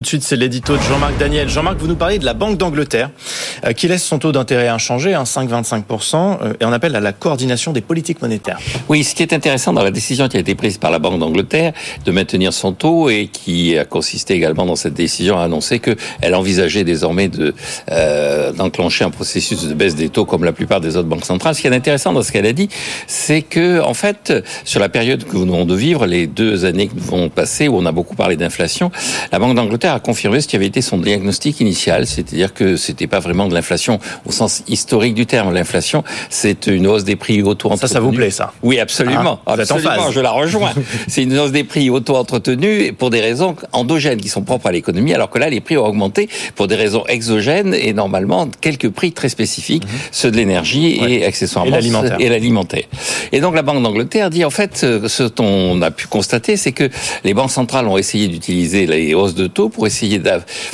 Tout de suite, c'est l'édito de Jean-Marc Daniel. Jean-Marc, vous nous parlez de la Banque d'Angleterre euh, qui laisse son taux d'intérêt inchangé, hein, 5,25%, euh, et on appelle à la coordination des politiques monétaires. Oui, ce qui est intéressant dans la décision qui a été prise par la Banque d'Angleterre de maintenir son taux et qui a consisté également dans cette décision à annoncer qu'elle envisageait désormais de euh, d'enclencher un processus de baisse des taux comme la plupart des autres banques centrales. Ce qui est intéressant dans ce qu'elle a dit, c'est que en fait, sur la période que nous venons de vivre, les deux années qui vont passer où on a beaucoup parlé d'inflation, la Banque d'Angleterre a confirmé ce qui avait été son diagnostic initial, c'est-à-dire que c'était pas vraiment de l'inflation au sens historique du terme. L'inflation, c'est une hausse des prix auto-entretenus. Ça, ça vous plaît, ça? Oui, absolument. Ah, absolument, je la rejoins. c'est une hausse des prix auto-entretenus pour des raisons endogènes qui sont propres à l'économie, alors que là, les prix ont augmenté pour des raisons exogènes et normalement quelques prix très spécifiques, mhm. ceux de l'énergie et accessoirement et l'alimentaire. Et donc la Banque d'Angleterre dit en fait ce qu'on a pu constater, c'est que les banques centrales ont essayé d'utiliser les hausses de taux pour essayer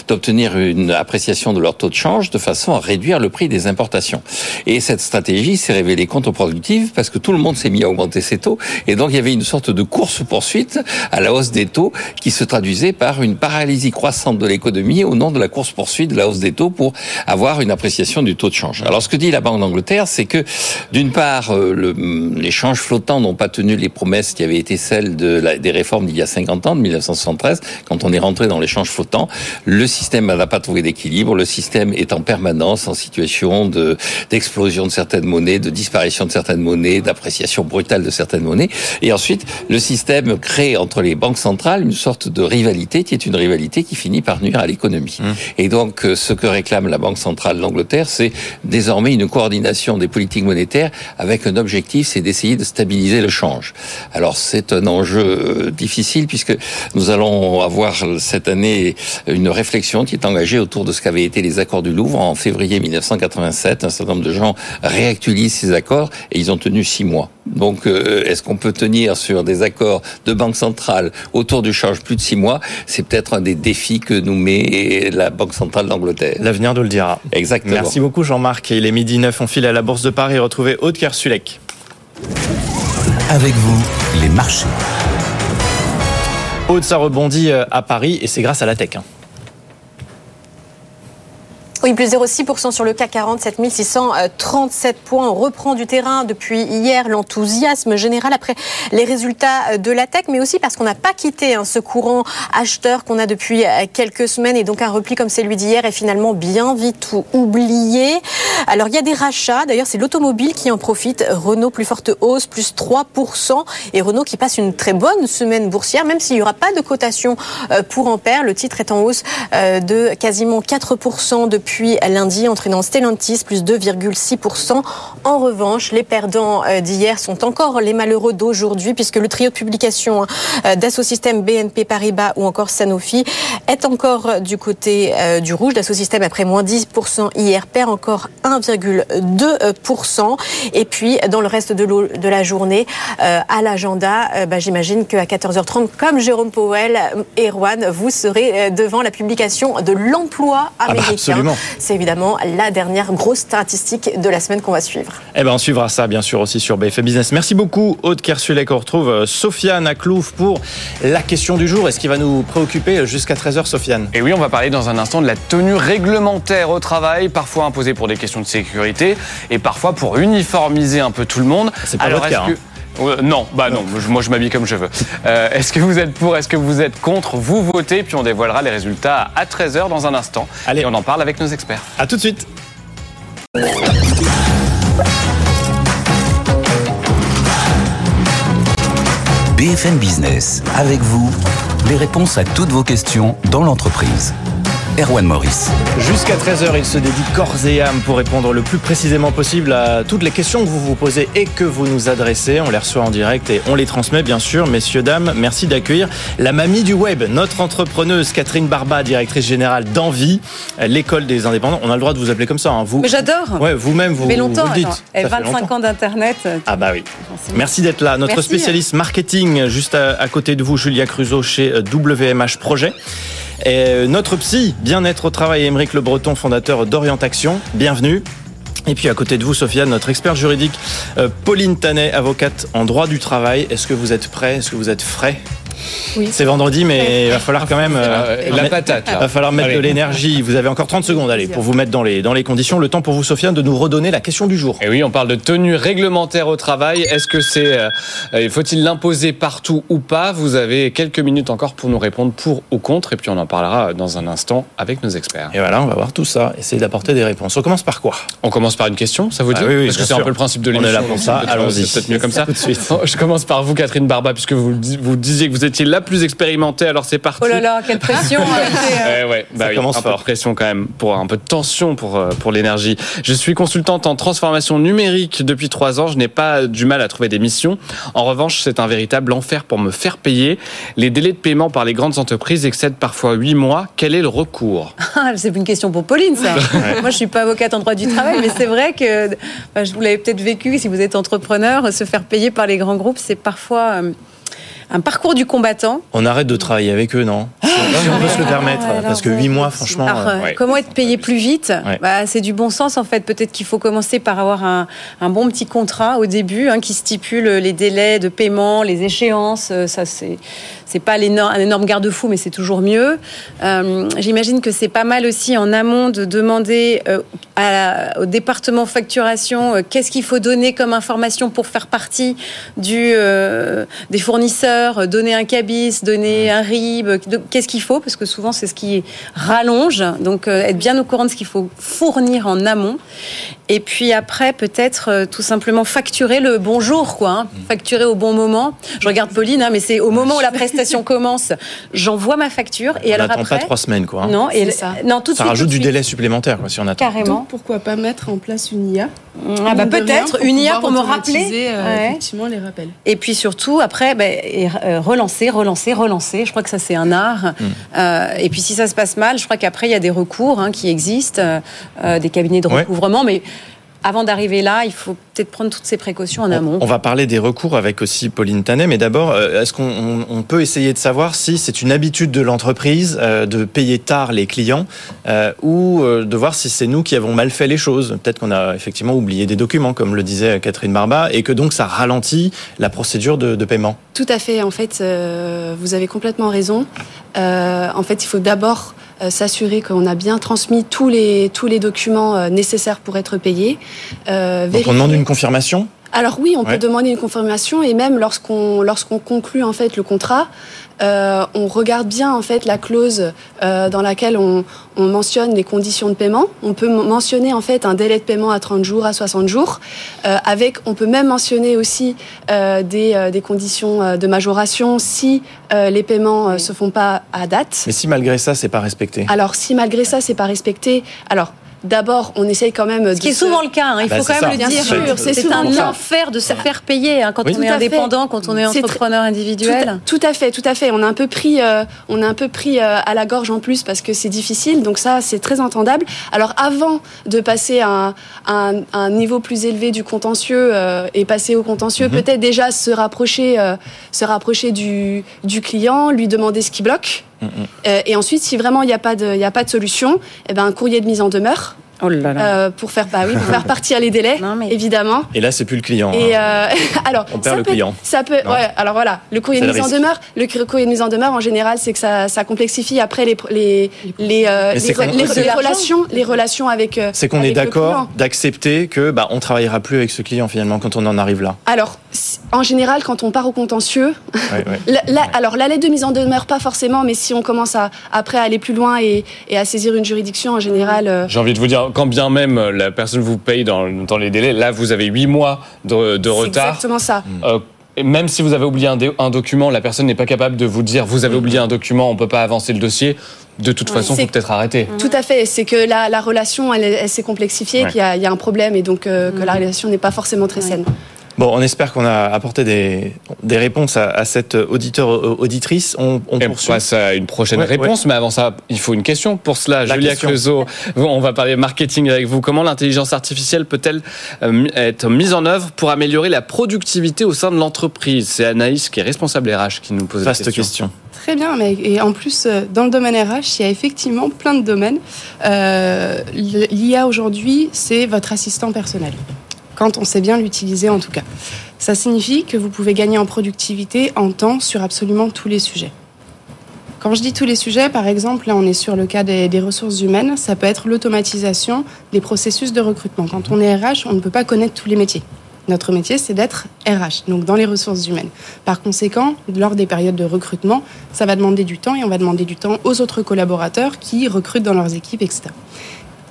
d'obtenir une appréciation de leur taux de change de façon à réduire le prix des importations. Et cette stratégie s'est révélée contre-productive parce que tout le monde s'est mis à augmenter ses taux et donc il y avait une sorte de course-poursuite à la hausse des taux qui se traduisait par une paralysie croissante de l'économie au nom de la course-poursuite de la hausse des taux pour avoir une appréciation du taux de change. Alors ce que dit la Banque d'Angleterre, c'est que d'une part, euh, le, les changes flottants n'ont pas tenu les promesses qui avaient été celles de des réformes d'il y a 50 ans, de 1973, quand on est rentré dans l'échange flottant. Le système n'a pas trouvé d'équilibre. Le système est en permanence en situation de d'explosion de certaines monnaies, de disparition de certaines monnaies, d'appréciation brutale de certaines monnaies. Et ensuite, le système crée entre les banques centrales une sorte de rivalité qui est une rivalité qui finit par nuire à l'économie. Mmh. Et donc, euh, ce que réclame la Banque centrale d'Angleterre, c'est désormais une coordination des politiques monétaires avec un objectif, c'est d'essayer de stabiliser le change. Alors, c'est un enjeu euh, difficile puisque nous allons avoir cette année une réflexion qui est engagée autour de ce qu'avaient été les accords du Louvre en février 1987. Un certain nombre de gens réactualisent ces accords et ils ont tenu six mois. Donc, euh, est-ce qu'on peut tenir sur des accords de banque centrale autour du change plus de six mois? C'est peut-être un des défis que nous met la Banque centrale d'Angleterre. L'avenir nous le dira. Exactement. Merci beaucoup Jean-Marc. Il est midi 9, on file à la Bourse de Paris. Retrouvez Aude Kersulek. Avec vous, les marchés. Aude, ça rebondit euh, à Paris et c'est grâce à la tech. Oui, plus 0,6% sur le CAC 40, 7637 points. On reprend du terrain depuis hier l'enthousiasme général après les résultats de la tech, mais aussi parce qu'on n'a pas quitté hein, ce courant acheteur qu'on a depuis euh, quelques semaines et donc un repli comme celui d'hier est finalement bien vite oublié. Alors il y a des rachats, d'ailleurs c'est l'automobile qui en profite. Renault plus forte hausse, plus 3% et Renault qui passe une très bonne semaine boursière, même s'il n'y aura pas de cotation euh, pour Ampère. Le titre est en hausse euh, de quasiment 4% depuis puis lundi, entraînant Stellantis, plus 2,6%. En revanche, les perdants euh, d'hier sont encore les malheureux d'aujourd'hui, puisque le trio de publication euh, Dassault Systèmes, BNP Paribas ou encore Sanofi est encore du côté euh, du rouge. Dassault Systèmes, après moins 10% hier, perd encore 1,2%. Et puis, dans le reste de, la journée, à l'agenda, bah, j'imagine qu'à 14h30, comme Jérôme Powell et Erwan, vous serez devant la publication de l'emploi ah bah, américain. C'est évidemment la dernière grosse statistique de la semaine qu'on va suivre. Eh ben, on suivra ça, bien sûr, aussi sur BFM Business. Merci beaucoup, Aude Kersulek. On retrouve euh, Sofiane Aklouf pour la question du jour et ce qui va nous préoccuper jusqu'à 13h, Sofiane? Et oui, on va parler dans un instant de la tenue réglementaire au travail, parfois imposée pour des questions de sécurité et parfois pour uniformiser un peu tout le monde. C'est pas Alors, cas, hein. Euh, non, bah non, moi je m'habille comme je veux. Euh, est-ce que vous êtes pour, est-ce que vous êtes contre? Vous votez, puis on dévoilera les résultats à 13h dans un instant. Allez. Et on en parle avec nos experts. A tout de suite. BFM Business, avec vous, les réponses à toutes vos questions dans l'entreprise. Erwan Maurice. Jusqu'à 13h, il se dédie corps et âme pour répondre le plus précisément possible à toutes les questions que vous vous posez et que vous nous adressez. On les reçoit en direct et on les transmet, bien sûr. Messieurs, dames, merci d'accueillir la mamie du web, notre entrepreneuse Catherine Barba, directrice générale d'Envie, l'école des indépendants. On a le droit de vous appeler comme ça. Hein. Vous, Mais j'adore. Ouais, vous-même, vous, Mais longtemps, vous le dites. Et 25 ans d'Internet. Ah bah oui. Merci d'être là. Notre Merci. spécialiste marketing, juste à, à côté de vous, Julia Cruzo, chez euh, WMH Projet. Et euh, notre psy, bien-être au travail, Émeric Le Breton, fondateur d'Orientation. Bienvenue. Et puis à côté de vous, Sofiane, notre expert juridique, euh, Pauline Tanet, avocate en droit du travail. Est-ce que vous êtes prêt? Est-ce que vous êtes frais? Oui. C'est vendredi, mais il va falloir quand même. Euh, la patate. Il va falloir mettre de l'énergie. Vous avez encore 30 secondes, allez, pour vous mettre dans les, dans les conditions. Le temps pour vous, Sofiane, de nous redonner la question du jour. Et oui, on parle de tenue réglementaire au travail. Est-ce que c'est. Euh, faut-il l'imposer partout ou pas? Vous avez quelques minutes encore pour nous répondre pour ou contre. Et puis on en parlera dans un instant avec nos experts. Et voilà, on va voir tout ça. Essayer d'apporter des réponses. On commence par quoi? On commence par une question, ça vous dit? ah oui, oui, Parce que c'est un peu le principe de l'émission. On est là pour ça. Allons-y. C'est peut-être mieux comme ça. Tout de suite. Je commence par vous, Catherine Barba, puisque vous, vous disiez que vous étiez la plus expérimentée. Alors c'est parti. Oh là là, quelle pression hein, ouais, bah ça commence un fort. Peu de pression quand même, pour un peu de tension pour, euh, pour l'énergie. Je suis consultante en transformation numérique depuis trois ans. Je n'ai pas du mal à trouver des missions. En revanche, c'est un véritable enfer pour me faire payer. Les délais de paiement par les grandes entreprises excèdent parfois huit mois. Quel est le recours? Ah, C'est une question pour Pauline, ça. Moi, je suis pas avocate en droit du travail, mais c'est vrai que bah, vous l'avez peut-être vécu si vous êtes entrepreneur, se faire payer par les grands groupes, c'est parfois euh, un parcours du combattant. On arrête de travailler avec eux, non si, on, peut se le permettre, parce que huit mois, franchement. Euh, comment être payé plus vite bah, C'est du bon sens, en fait. Peut-être qu'il faut commencer par avoir un, bon petit contrat au début hein, qui stipule les délais de paiement, les échéances. Euh, ça, c'est c'est pas un énorme garde-fou, mais c'est toujours mieux. Euh, j'imagine que c'est pas mal aussi en amont de demander au département facturation qu'est-ce qu'il faut donner comme information pour faire partie du, des fournisseurs donner un cabis, donner un RIB, qu'est-ce qu'il faut? Parce que souvent, c'est ce qui rallonge. Donc, euh, être bien au courant de ce qu'il faut fournir en amont. Et puis après, peut-être euh, tout simplement facturer le bonjour, quoi. Hein. Mm. Facturer au bon moment. Je regarde Pauline, hein, mais c'est au moment où la prestation commence, j'envoie ma facture. Et on alors après. pas trois semaines, quoi. Hein. Non, et ça. non, tout ça rajoute du délai supplémentaire, quoi, si on attend. Carrément. Donc, pourquoi pas mettre en place une IA ah bah peut-être une IA pour me rappeler euh, effectivement les rappels. Et puis surtout après bah, euh, relancer, relancer, relancer. Je crois que ça c'est un art. Mm. Euh, et puis si ça se passe mal, je crois qu'après il y a des recours hein, qui existent, des cabinets de recouvrement, mais avant d'arriver là, il faut peut-être prendre toutes ces précautions en amont. On va parler des recours avec aussi Pauline Tanet, mais d'abord, euh, est-ce qu'on peut essayer de savoir si c'est une habitude de l'entreprise euh, de payer tard les clients euh, ou de voir si c'est nous qui avons mal fait les choses? Peut-être qu'on a effectivement oublié des documents, comme le disait Catherine Barba, et que donc ça ralentit la procédure de, de paiement. Tout à fait. En fait, vous avez complètement raison. en fait, il faut d'abord euh, s'assurer qu'on a bien transmis tous les, tous les documents euh, nécessaires pour être payé. Euh, Donc on demande une confirmation alors oui, on peut demander une confirmation et même lorsqu'on lorsqu'on conclut en fait le contrat, euh, on regarde bien en fait la clause euh, dans laquelle on, mentionne les conditions de paiement. On peut mentionner en fait un délai de paiement à 30 jours, à 60 jours. Euh, avec, on peut même mentionner aussi des, des, conditions de majoration si les paiements se font pas à date. Mais si malgré ça c'est pas respecté? Alors si malgré ça c'est pas respecté, alors d'abord, on essaye quand même. Ce qui est souvent le cas, hein, il bah, faut quand même le dire. C'est un enfer de se faire payer hein, quand on est indépendant, quand on est entrepreneur individuel. Tout, à fait, tout à fait. On a un peu pris, euh, on a un peu pris euh, à la gorge en plus parce que c'est difficile. Donc ça, c'est très entendable. Alors avant de passer à un, niveau plus élevé du contentieux euh, et passer au contentieux, mhm. peut-être déjà se rapprocher, se rapprocher du, du client, lui demander ce qui bloque. Euh, et ensuite, si vraiment il n'y a, pas de, a pas de solution, eh ben, un courrier de mise en demeure Oh là là. Euh, pour faire, bah oui, pour faire partir les délais, évidemment. Et là, c'est plus le client. Et hein. euh, alors, on perd le client. Ça peut, ouais, alors voilà, le courrier de mise en demeure, le courrier de mise en demeure, en général, c'est que ça, ça, complexifie après les les les, euh, les, relations, les relations avec. C'est qu'on est, d'accord d'accepter que bah on travaillera plus avec ce client finalement quand on en arrive là. Alors, en général, quand on part au contentieux, alors la lettre de mise en demeure pas forcément, mais si on commence à après à aller plus loin et, et à saisir une juridiction, en général. J'ai envie de vous dire quand bien même la personne vous paye dans, les délais, là, vous avez 8 mois de, de retard. exactement ça. Euh, même si vous avez oublié un, document, la personne n'est pas capable de vous dire vous avez oublié un document, on ne peut pas avancer le dossier. De toute façon, il faut peut-être arrêter. Tout à fait. C'est que la, relation, elle, s'est complexifiée, qu'il y, a un problème et donc euh, que la relation n'est pas forcément très saine. Bon, on espère qu'on a apporté des, des réponses à, à cet auditeur auditrice. On, on passe à une prochaine réponse, mais avant ça, il faut une question. Pour cela, Julia Creusot, on va parler marketing avec vous. Comment l'intelligence artificielle peut-elle euh, être mise en œuvre pour améliorer la productivité au sein de l'entreprise? C'est Anaïs qui est responsable RH qui nous pose cette question. question. Très bien, mais et en plus, euh, dans le domaine RH, il y a effectivement plein de domaines. Euh, L'IA aujourd'hui, c'est votre assistant personnel quand on sait bien l'utiliser en tout cas. Ça signifie que vous pouvez gagner en productivité, en temps, sur absolument tous les sujets. Quand je dis tous les sujets, par exemple, là on est sur le cas des, ressources humaines, ça peut être l'automatisation des processus de recrutement. Quand on est RH, on ne peut pas connaître tous les métiers. Notre métier, c'est d'être RH, donc dans les ressources humaines. Par conséquent, lors des périodes de recrutement, ça va demander du temps et on va demander du temps aux autres collaborateurs qui recrutent dans leurs équipes, etc.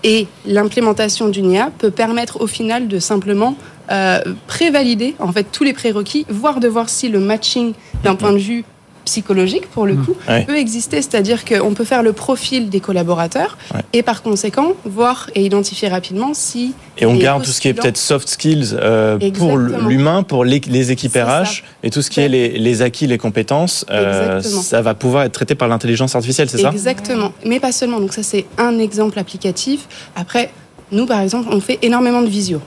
Et l'implémentation d'une IA peut permettre au final de simplement euh, prévalider en fait tous les prérequis, voire de voir si le matching d'un point de vue psychologique pour le mmh. coup peut exister, c'est-à-dire qu'on peut faire le profil des collaborateurs et par conséquent voir et identifier rapidement si et on garde tout ce qui est peut-être soft skills euh, pour l'humain, pour les, équipes RH et tout ce qui est les, acquis, les compétences, euh, ça va pouvoir être traité par l'intelligence artificielle, c'est ça? Exactement, mais pas seulement. Donc ça c'est un exemple applicatif. Après, nous par exemple, on fait énormément de visio.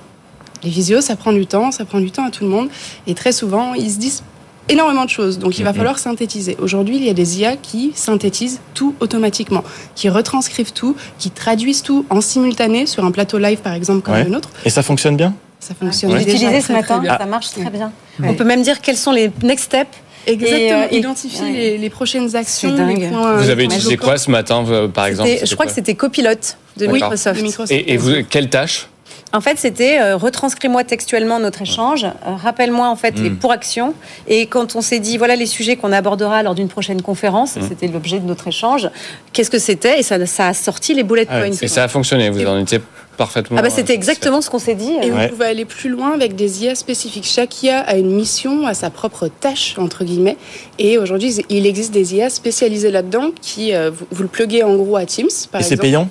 Les visios, ça prend du temps, ça prend du temps à tout le monde. Et très souvent, ils se disent énormément de choses. Donc il va mhm. falloir synthétiser. Aujourd'hui, il y a des IA qui synthétisent tout automatiquement, qui retranscrivent tout, qui traduisent tout en simultané sur un plateau live par exemple comme le nôtre. Et ça fonctionne bien? Ça fonctionne bien. Utilisé ce matin, ça marche très bien. On peut même dire quels sont les next steps Exactement, euh, identifier les, prochaines actions. Euh, vous avez utilisé quoi ce matin, par exemple? Je crois que c'était Copilot de Microsoft. Et, et vous, quelle tâche? En fait, c'était euh, retranscris-moi textuellement notre échange, euh, rappelle-moi en fait les mm. pour-actions. Et quand on s'est dit, voilà les sujets qu'on abordera lors d'une prochaine conférence, mm. c'était l'objet de notre échange, qu'est-ce que c'était? Et ça, ça, a sorti les bullet ah points. et ça a fonctionné, vous en étiez parfaitement. Ah bah c'était exactement ce qu'on s'est dit. Et vous pouvez aller plus loin avec des IA spécifiques. Chaque IA a une mission, a sa propre tâche, entre guillemets. Et aujourd'hui, il existe des IA spécialisées là-dedans qui, euh, vous, le pluguez en gros à Teams, par et c'est payant?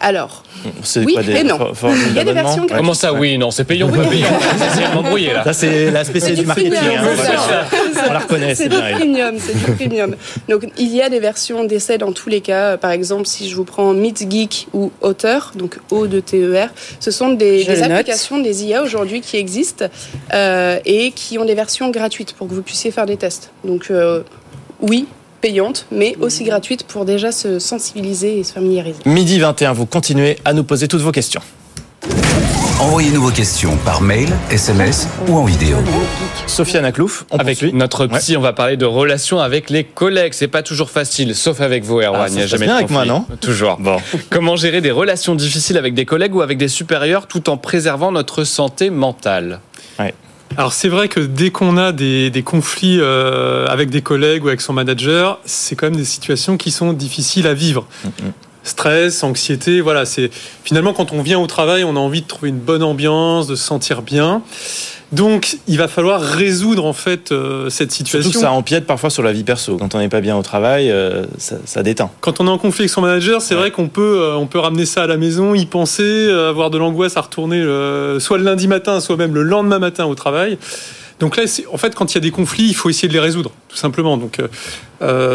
Alors, oui et non. Il y a des versions gratuites. Comment ça, oui, non, c'est payant, oui. payant. C'est m'embrouiller là. Ça, c'est la spécialité du marketing. Hein. On la reconnaît, c'est du premium, c'est du premium. Donc, il y a des versions d'essai dans tous les cas. Par exemple, si je vous prends Meet Geek ou Auteur, donc O de TER, ce sont des, des applications, des IA aujourd'hui qui existent euh, et qui ont des versions gratuites pour que vous puissiez faire des tests. Donc, euh, oui, payante, mais aussi gratuite pour déjà se sensibiliser et se familiariser. Midi 21, vous continuez à nous poser toutes vos questions. Envoyez-nous vos questions par mail, SMS ou en vidéo. Sofiane Aklouf, on avec notre psy, on va parler de relations avec les collègues. C'est pas toujours facile, sauf avec vous, Erwan. Ah, Il n'y a jamais bien avec moi, non Toujours. Bon. Comment gérer des relations difficiles avec des collègues ou avec des supérieurs tout en préservant notre santé mentale? Ouais. Alors c'est vrai que dès qu'on a des, conflits euh, avec des collègues ou avec son manager, c'est quand même des situations qui sont difficiles à vivre. Mm-hmm. Stress, anxiété, voilà, c'est finalement quand on vient au travail, on a envie de trouver une bonne ambiance, de se sentir bien. Donc, il va falloir résoudre en fait euh, cette situation. Surtout que ça empiète parfois sur la vie perso. Quand on n'est pas bien au travail, euh, ça, déteint. Quand on est en conflit avec son manager, c'est vrai qu'on peut, euh, on peut ramener ça à la maison, y penser, avoir de l'angoisse à retourner soit le lundi matin, soit même le lendemain matin au travail. Donc là, en fait, quand il y a des conflits, il faut essayer de les résoudre, tout simplement. Donc,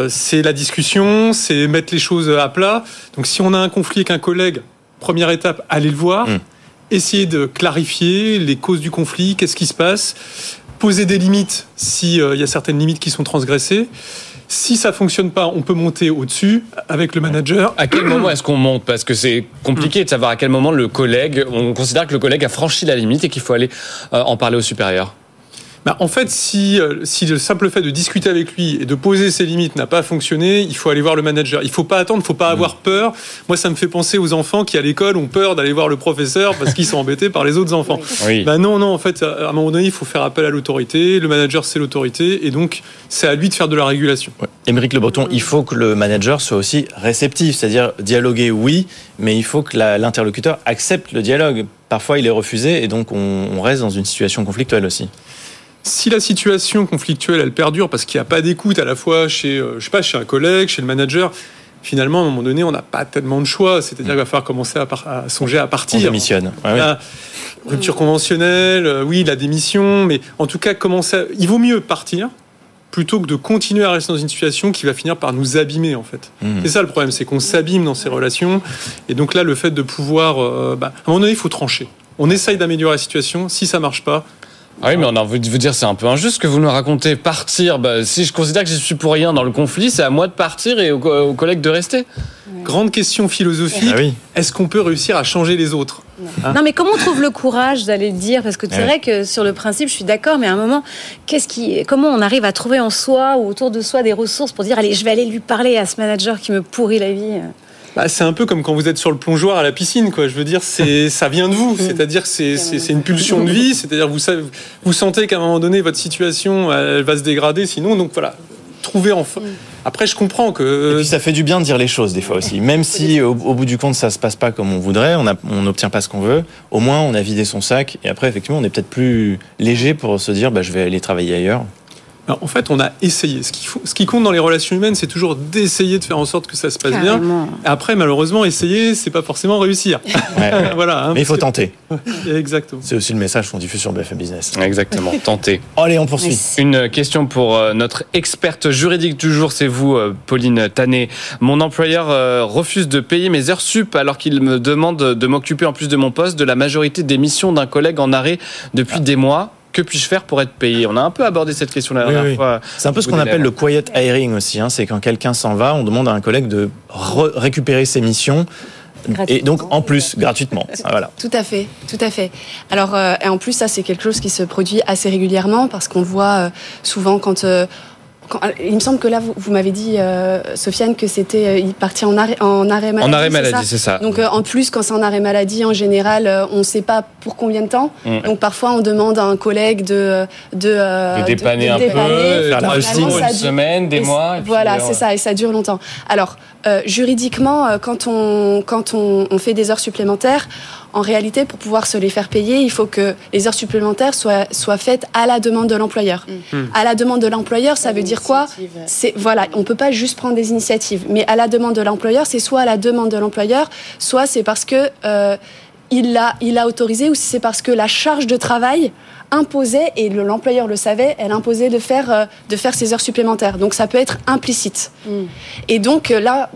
c'est la discussion, c'est mettre les choses à plat. Donc, si on a un conflit avec un collègue, première étape, allez le voir. Mmh essayer de clarifier les causes du conflit, qu'est-ce qui se passe, poser des limites s'il euh, y a certaines limites qui sont transgressées. Si ça fonctionne pas, on peut monter au-dessus avec le manager. À quel moment est-ce qu'on monte? Parce que c'est compliqué de savoir à quel moment le collègue, on considère que le collègue a franchi la limite et qu'il faut aller euh, en parler au supérieur. Bah, en fait, si, euh, si le simple fait de discuter avec lui et de poser ses limites n'a pas fonctionné, il faut aller voir le manager. Il faut pas attendre, il faut pas avoir peur. Moi, ça me fait penser aux enfants qui, à l'école, ont peur d'aller voir le professeur parce qu'ils sont embêtés par les autres enfants. Bah, non, non, en fait, à un moment donné, il faut faire appel à l'autorité. Le manager, c'est l'autorité. Et donc, c'est à lui de faire de la régulation. Ouais. Émeric Le Breton, il faut que le manager soit aussi réceptif. C'est-à-dire, dialoguer, oui, mais il faut que l'interlocuteur accepte le dialogue. Parfois, il est refusé et donc on reste dans une situation conflictuelle aussi. Si la situation conflictuelle, elle perdure parce qu'il n'y a pas d'écoute à la fois chez, euh, je sais pas, chez un collègue, chez le manager, finalement, à un moment donné, on n'a pas tellement de choix. C'est-à-dire qu'il va falloir commencer à, songer à partir. On démissionne. rupture conventionnelle, euh, oui, la démission, mais en tout cas, commencer il vaut mieux partir plutôt que de continuer à rester dans une situation qui va finir par nous abîmer, en fait. Mmh. C'est ça le problème, c'est qu'on s'abîme dans ces relations. Et donc là, le fait de pouvoir... Euh, bah, à un moment donné, il faut trancher. On essaye d'améliorer la situation. Si ça marche pas, Ah oui, mais on a envie de vous dire, c'est un peu injuste que vous nous racontez. Partir, bah, si je considère que je suis pour rien dans le conflit, c'est à moi de partir et aux, collègues de rester. Grande question philosophique. Ah Est-ce qu'on peut réussir à changer les autres? Non, mais comment on trouve le courage d'aller le dire? Parce que c'est vrai que sur le principe, je suis d'accord, mais à un moment, qu'est-ce qui, comment on arrive à trouver en soi ou autour de soi des ressources pour dire allez, je vais aller lui parler à ce manager qui me pourrit la vie? Bah, c'est un peu comme quand vous êtes sur le plongeoir à la piscine, quoi. Je veux dire, c'est ça vient de vous. C'est-à-dire, c'est c'est une pulsion de vie. C'est-à-dire, vous savez, vous sentez qu'à un moment donné, votre situation, elle va se dégrader. Sinon, donc voilà, trouver enfin. Mm. Après, je comprends que. Et puis ça fait du bien de dire les choses des fois aussi. Même si au, bout du compte ça se passe pas comme on voudrait, on n'obtient pas ce qu'on veut. Au moins, on a vidé son sac. Et après, effectivement, on est peut-être plus léger pour se dire, bah, je vais aller travailler ailleurs en fait, on a essayé. Ce qui, ce qui compte dans les relations humaines, c'est toujours d'essayer de faire en sorte que ça se passe bien. Après, malheureusement, essayer, c'est pas forcément réussir. voilà. Hein, Mais il faut tenter. Exactement. C'est aussi le message qu'on diffuse sur BFM Business. Exactement. Tenter. Allez, on poursuit. Une question pour euh, notre experte juridique du jour, c'est vous, euh, Pauline Tanet. Mon employeur euh, refuse de payer mes heures sup alors qu'il me demande de m'occuper en plus de mon poste de la majorité des missions d'un collègue en arrêt depuis des mois que puis-je faire pour être payé? On a un peu abordé cette question la dernière fois. C'est un peu ce qu'on appelle le quiet hiring aussi. Hein. C'est quand quelqu'un s'en va, on demande à un collègue de récupérer ses missions. Et donc en plus gratuitement. Voilà. Tout à fait, tout à fait. Alors euh, et en plus ça c'est quelque chose qui se produit assez régulièrement parce qu'on voit euh, souvent quand euh, il me semble que là, vous, m'avez dit, euh, Sofiane, que c'était euh, il partit en arrêt, en arrêt maladie. En arrêt maladie, c'est ça. Donc euh, en plus, quand c'est en arrêt maladie, en général, on ne sait pas pour combien de temps. Mm. Donc parfois, on demande à un collègue de de, de dépanner un peu, faire la une semaine, des mois. voilà, c'est ça, et ça dure longtemps. Alors juridiquement, quand on quand on, on fait des heures supplémentaires en réalité, pour pouvoir se les faire payer, il faut que les heures supplémentaires soient, soient faites à la demande de l'employeur. Mm. Mm. À la demande de l'employeur, ça veut dire quoi C'est voilà, on peut pas juste prendre des initiatives, mais à la demande de l'employeur, c'est soit à la demande de l'employeur, soit c'est parce que euh, il l'a il a autorisé, ou c'est parce que la charge de travail imposait et l'employeur le savait, elle imposait de faire euh, de faire ces heures supplémentaires. Donc ça peut être implicite. Mm. Et donc euh, là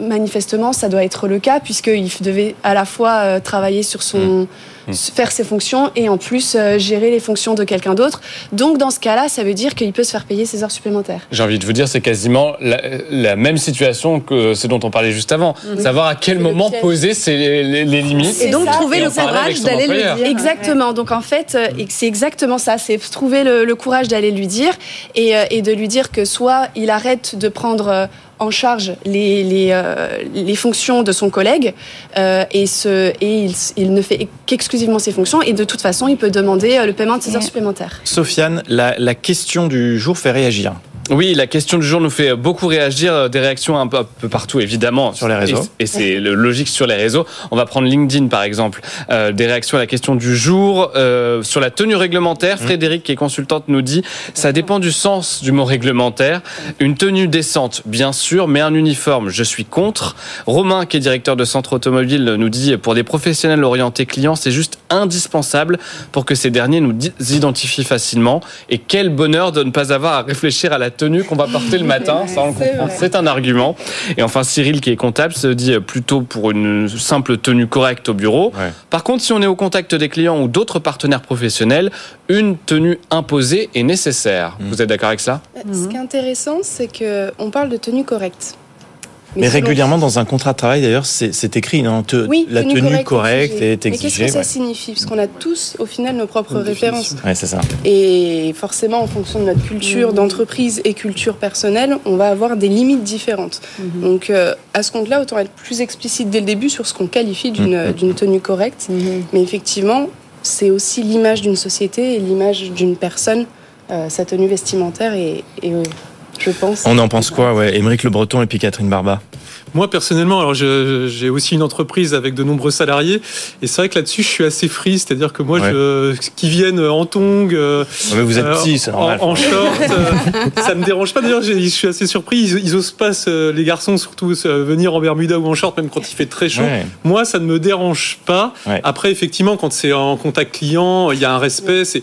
manifestement, ça doit être le cas, puisqu'il devait à la fois euh, travailler sur son. Mmh. Mmh. faire ses fonctions et en plus euh, gérer les fonctions de quelqu'un d'autre. Donc dans ce cas-là, ça veut dire qu'il peut se faire payer ses heures supplémentaires. J'ai envie de vous dire, c'est quasiment la, même situation que ce dont on parlait juste avant. Mmh. Savoir à quel moment poser les, limites. Et donc trouver le courage d'aller le dire. Exactement. Donc en fait, euh, c'est exactement ça. C'est trouver le, courage d'aller lui dire et, et, de lui dire que soit il arrête de prendre en charge les, les, euh, les fonctions de son collègue euh, et, ce, et il, il ne fait qu'exclusivement ses fonctions et de toute façon il peut demander euh, le paiement de ses heures supplémentaires. Sofiane, la, la question du jour fait réagir. Oui, la question du jour nous fait beaucoup réagir, euh, des réactions un peu, partout évidemment. Sur les réseaux. Et, c'est logique sur les réseaux. On va prendre LinkedIn par exemple. Euh, des réactions à la question du jour. Euh, sur la tenue réglementaire, mmh. Frédéric qui est consultante nous dit, ça dépend du sens du mot réglementaire. Une tenue décente, bien sûr, mais un uniforme, je suis contre. Romain qui est directeur de centre automobile nous dit, pour des professionnels orientés clients, c'est juste indispensable pour que ces derniers nous identifient facilement. Et quel bonheur de ne pas avoir à réfléchir à la tenue qu'on va porter le matin. Ça, on comprend. C'est un argument. Et enfin, Cyril, qui est comptable, se dit plutôt pour une simple tenue correcte au bureau. Par contre, si on est au contact des clients ou d'autres partenaires professionnels, une tenue imposée est nécessaire. Mmh. Vous êtes d'accord avec ça? Ce qui est intéressant, c'est qu'on parle de tenue correcte. Mais, régulièrement, dans un contrat de travail, d'ailleurs, c'est écrit, non oui, la tenue correcte, est exigée. Mais qu'est-ce que ça signifie? Parce qu'on a tous, au final, nos propres références. Ouais, c'est ça. Et forcément, en fonction de notre culture d'entreprise et culture personnelle, on va avoir des limites différentes. Mhm. Donc, euh, à ce compte-là, autant être plus explicite dès le début sur ce qu'on qualifie d'une mhm. tenue correcte. Mhm. Mais effectivement, c'est aussi l'image d'une société et l'image d'une personne, euh, sa tenue vestimentaire et, et euh, je pense. On en pense quoi, ouais Émeric Le Breton et puis Catherine Barba moi, personnellement, alors j'ai aussi une entreprise avec de nombreux salariés, et c'est vrai que là-dessus, je suis assez free, c'est-à-dire que moi, je, qui viennent en tongs, euh, mais vous êtes euh, petit, normal. En, short, euh, ça me dérange pas. D'ailleurs, je suis assez surpris. Ils, ils osent pas, les garçons, surtout, venir en Bermuda ou en short, même quand il fait très chaud. Moi, ça ne me dérange pas. Après, effectivement, quand c'est en contact client, il y a un respect. C'est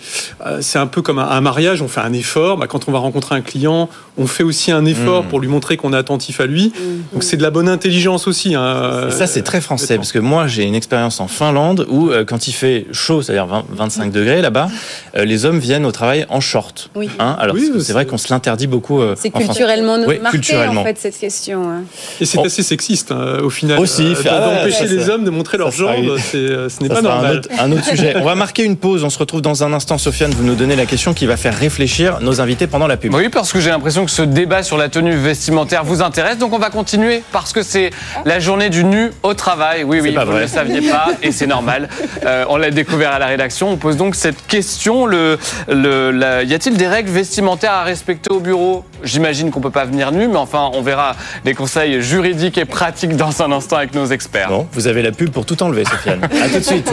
c'est un peu comme un, mariage. On fait un effort. Bah, quand on va rencontrer un client, on fait aussi un effort mm. pour lui montrer qu'on est attentif à lui. Mm. Donc c'est de la bonne intelligence aussi. Hein. Ça, c'est très français, parce que moi, j'ai une expérience en Finlande où, euh, quand il fait chaud, c'est-à-dire 25 degrés là-bas, euh, les hommes viennent au travail en short. Oui. Hein. Alors, c'est vrai qu'on se l'interdit beaucoup. c'est culturellement marqué, en fait, cette question. Hein. Et c'est assez sexiste, au final. Aussi, d'empêcher les hommes de montrer leurs jambes, ce n'est pas normal. Un autre, sujet. On va marquer une pause. On se retrouve dans un instant. Sofiane, vous nous donnez la question qui va faire réfléchir nos invités pendant la pub. Oui, parce que j'ai l'impression que ce débat sur la tenue vestimentaire vous intéresse. Donc on va continuer parce que c'est la journée du nu au travail. Oui, oui, vous ne le saviez pas et c'est normal. Euh, on l'a découvert à la rédaction. On pose donc cette question le, le, y a-t-il des règles vestimentaires à respecter au bureau? J'imagine qu'on peut pas venir nu, mais enfin, on verra les conseils juridiques et pratiques dans un instant avec nos experts. Bon, vous avez la pub pour tout enlever, Sofiane. à tout de suite.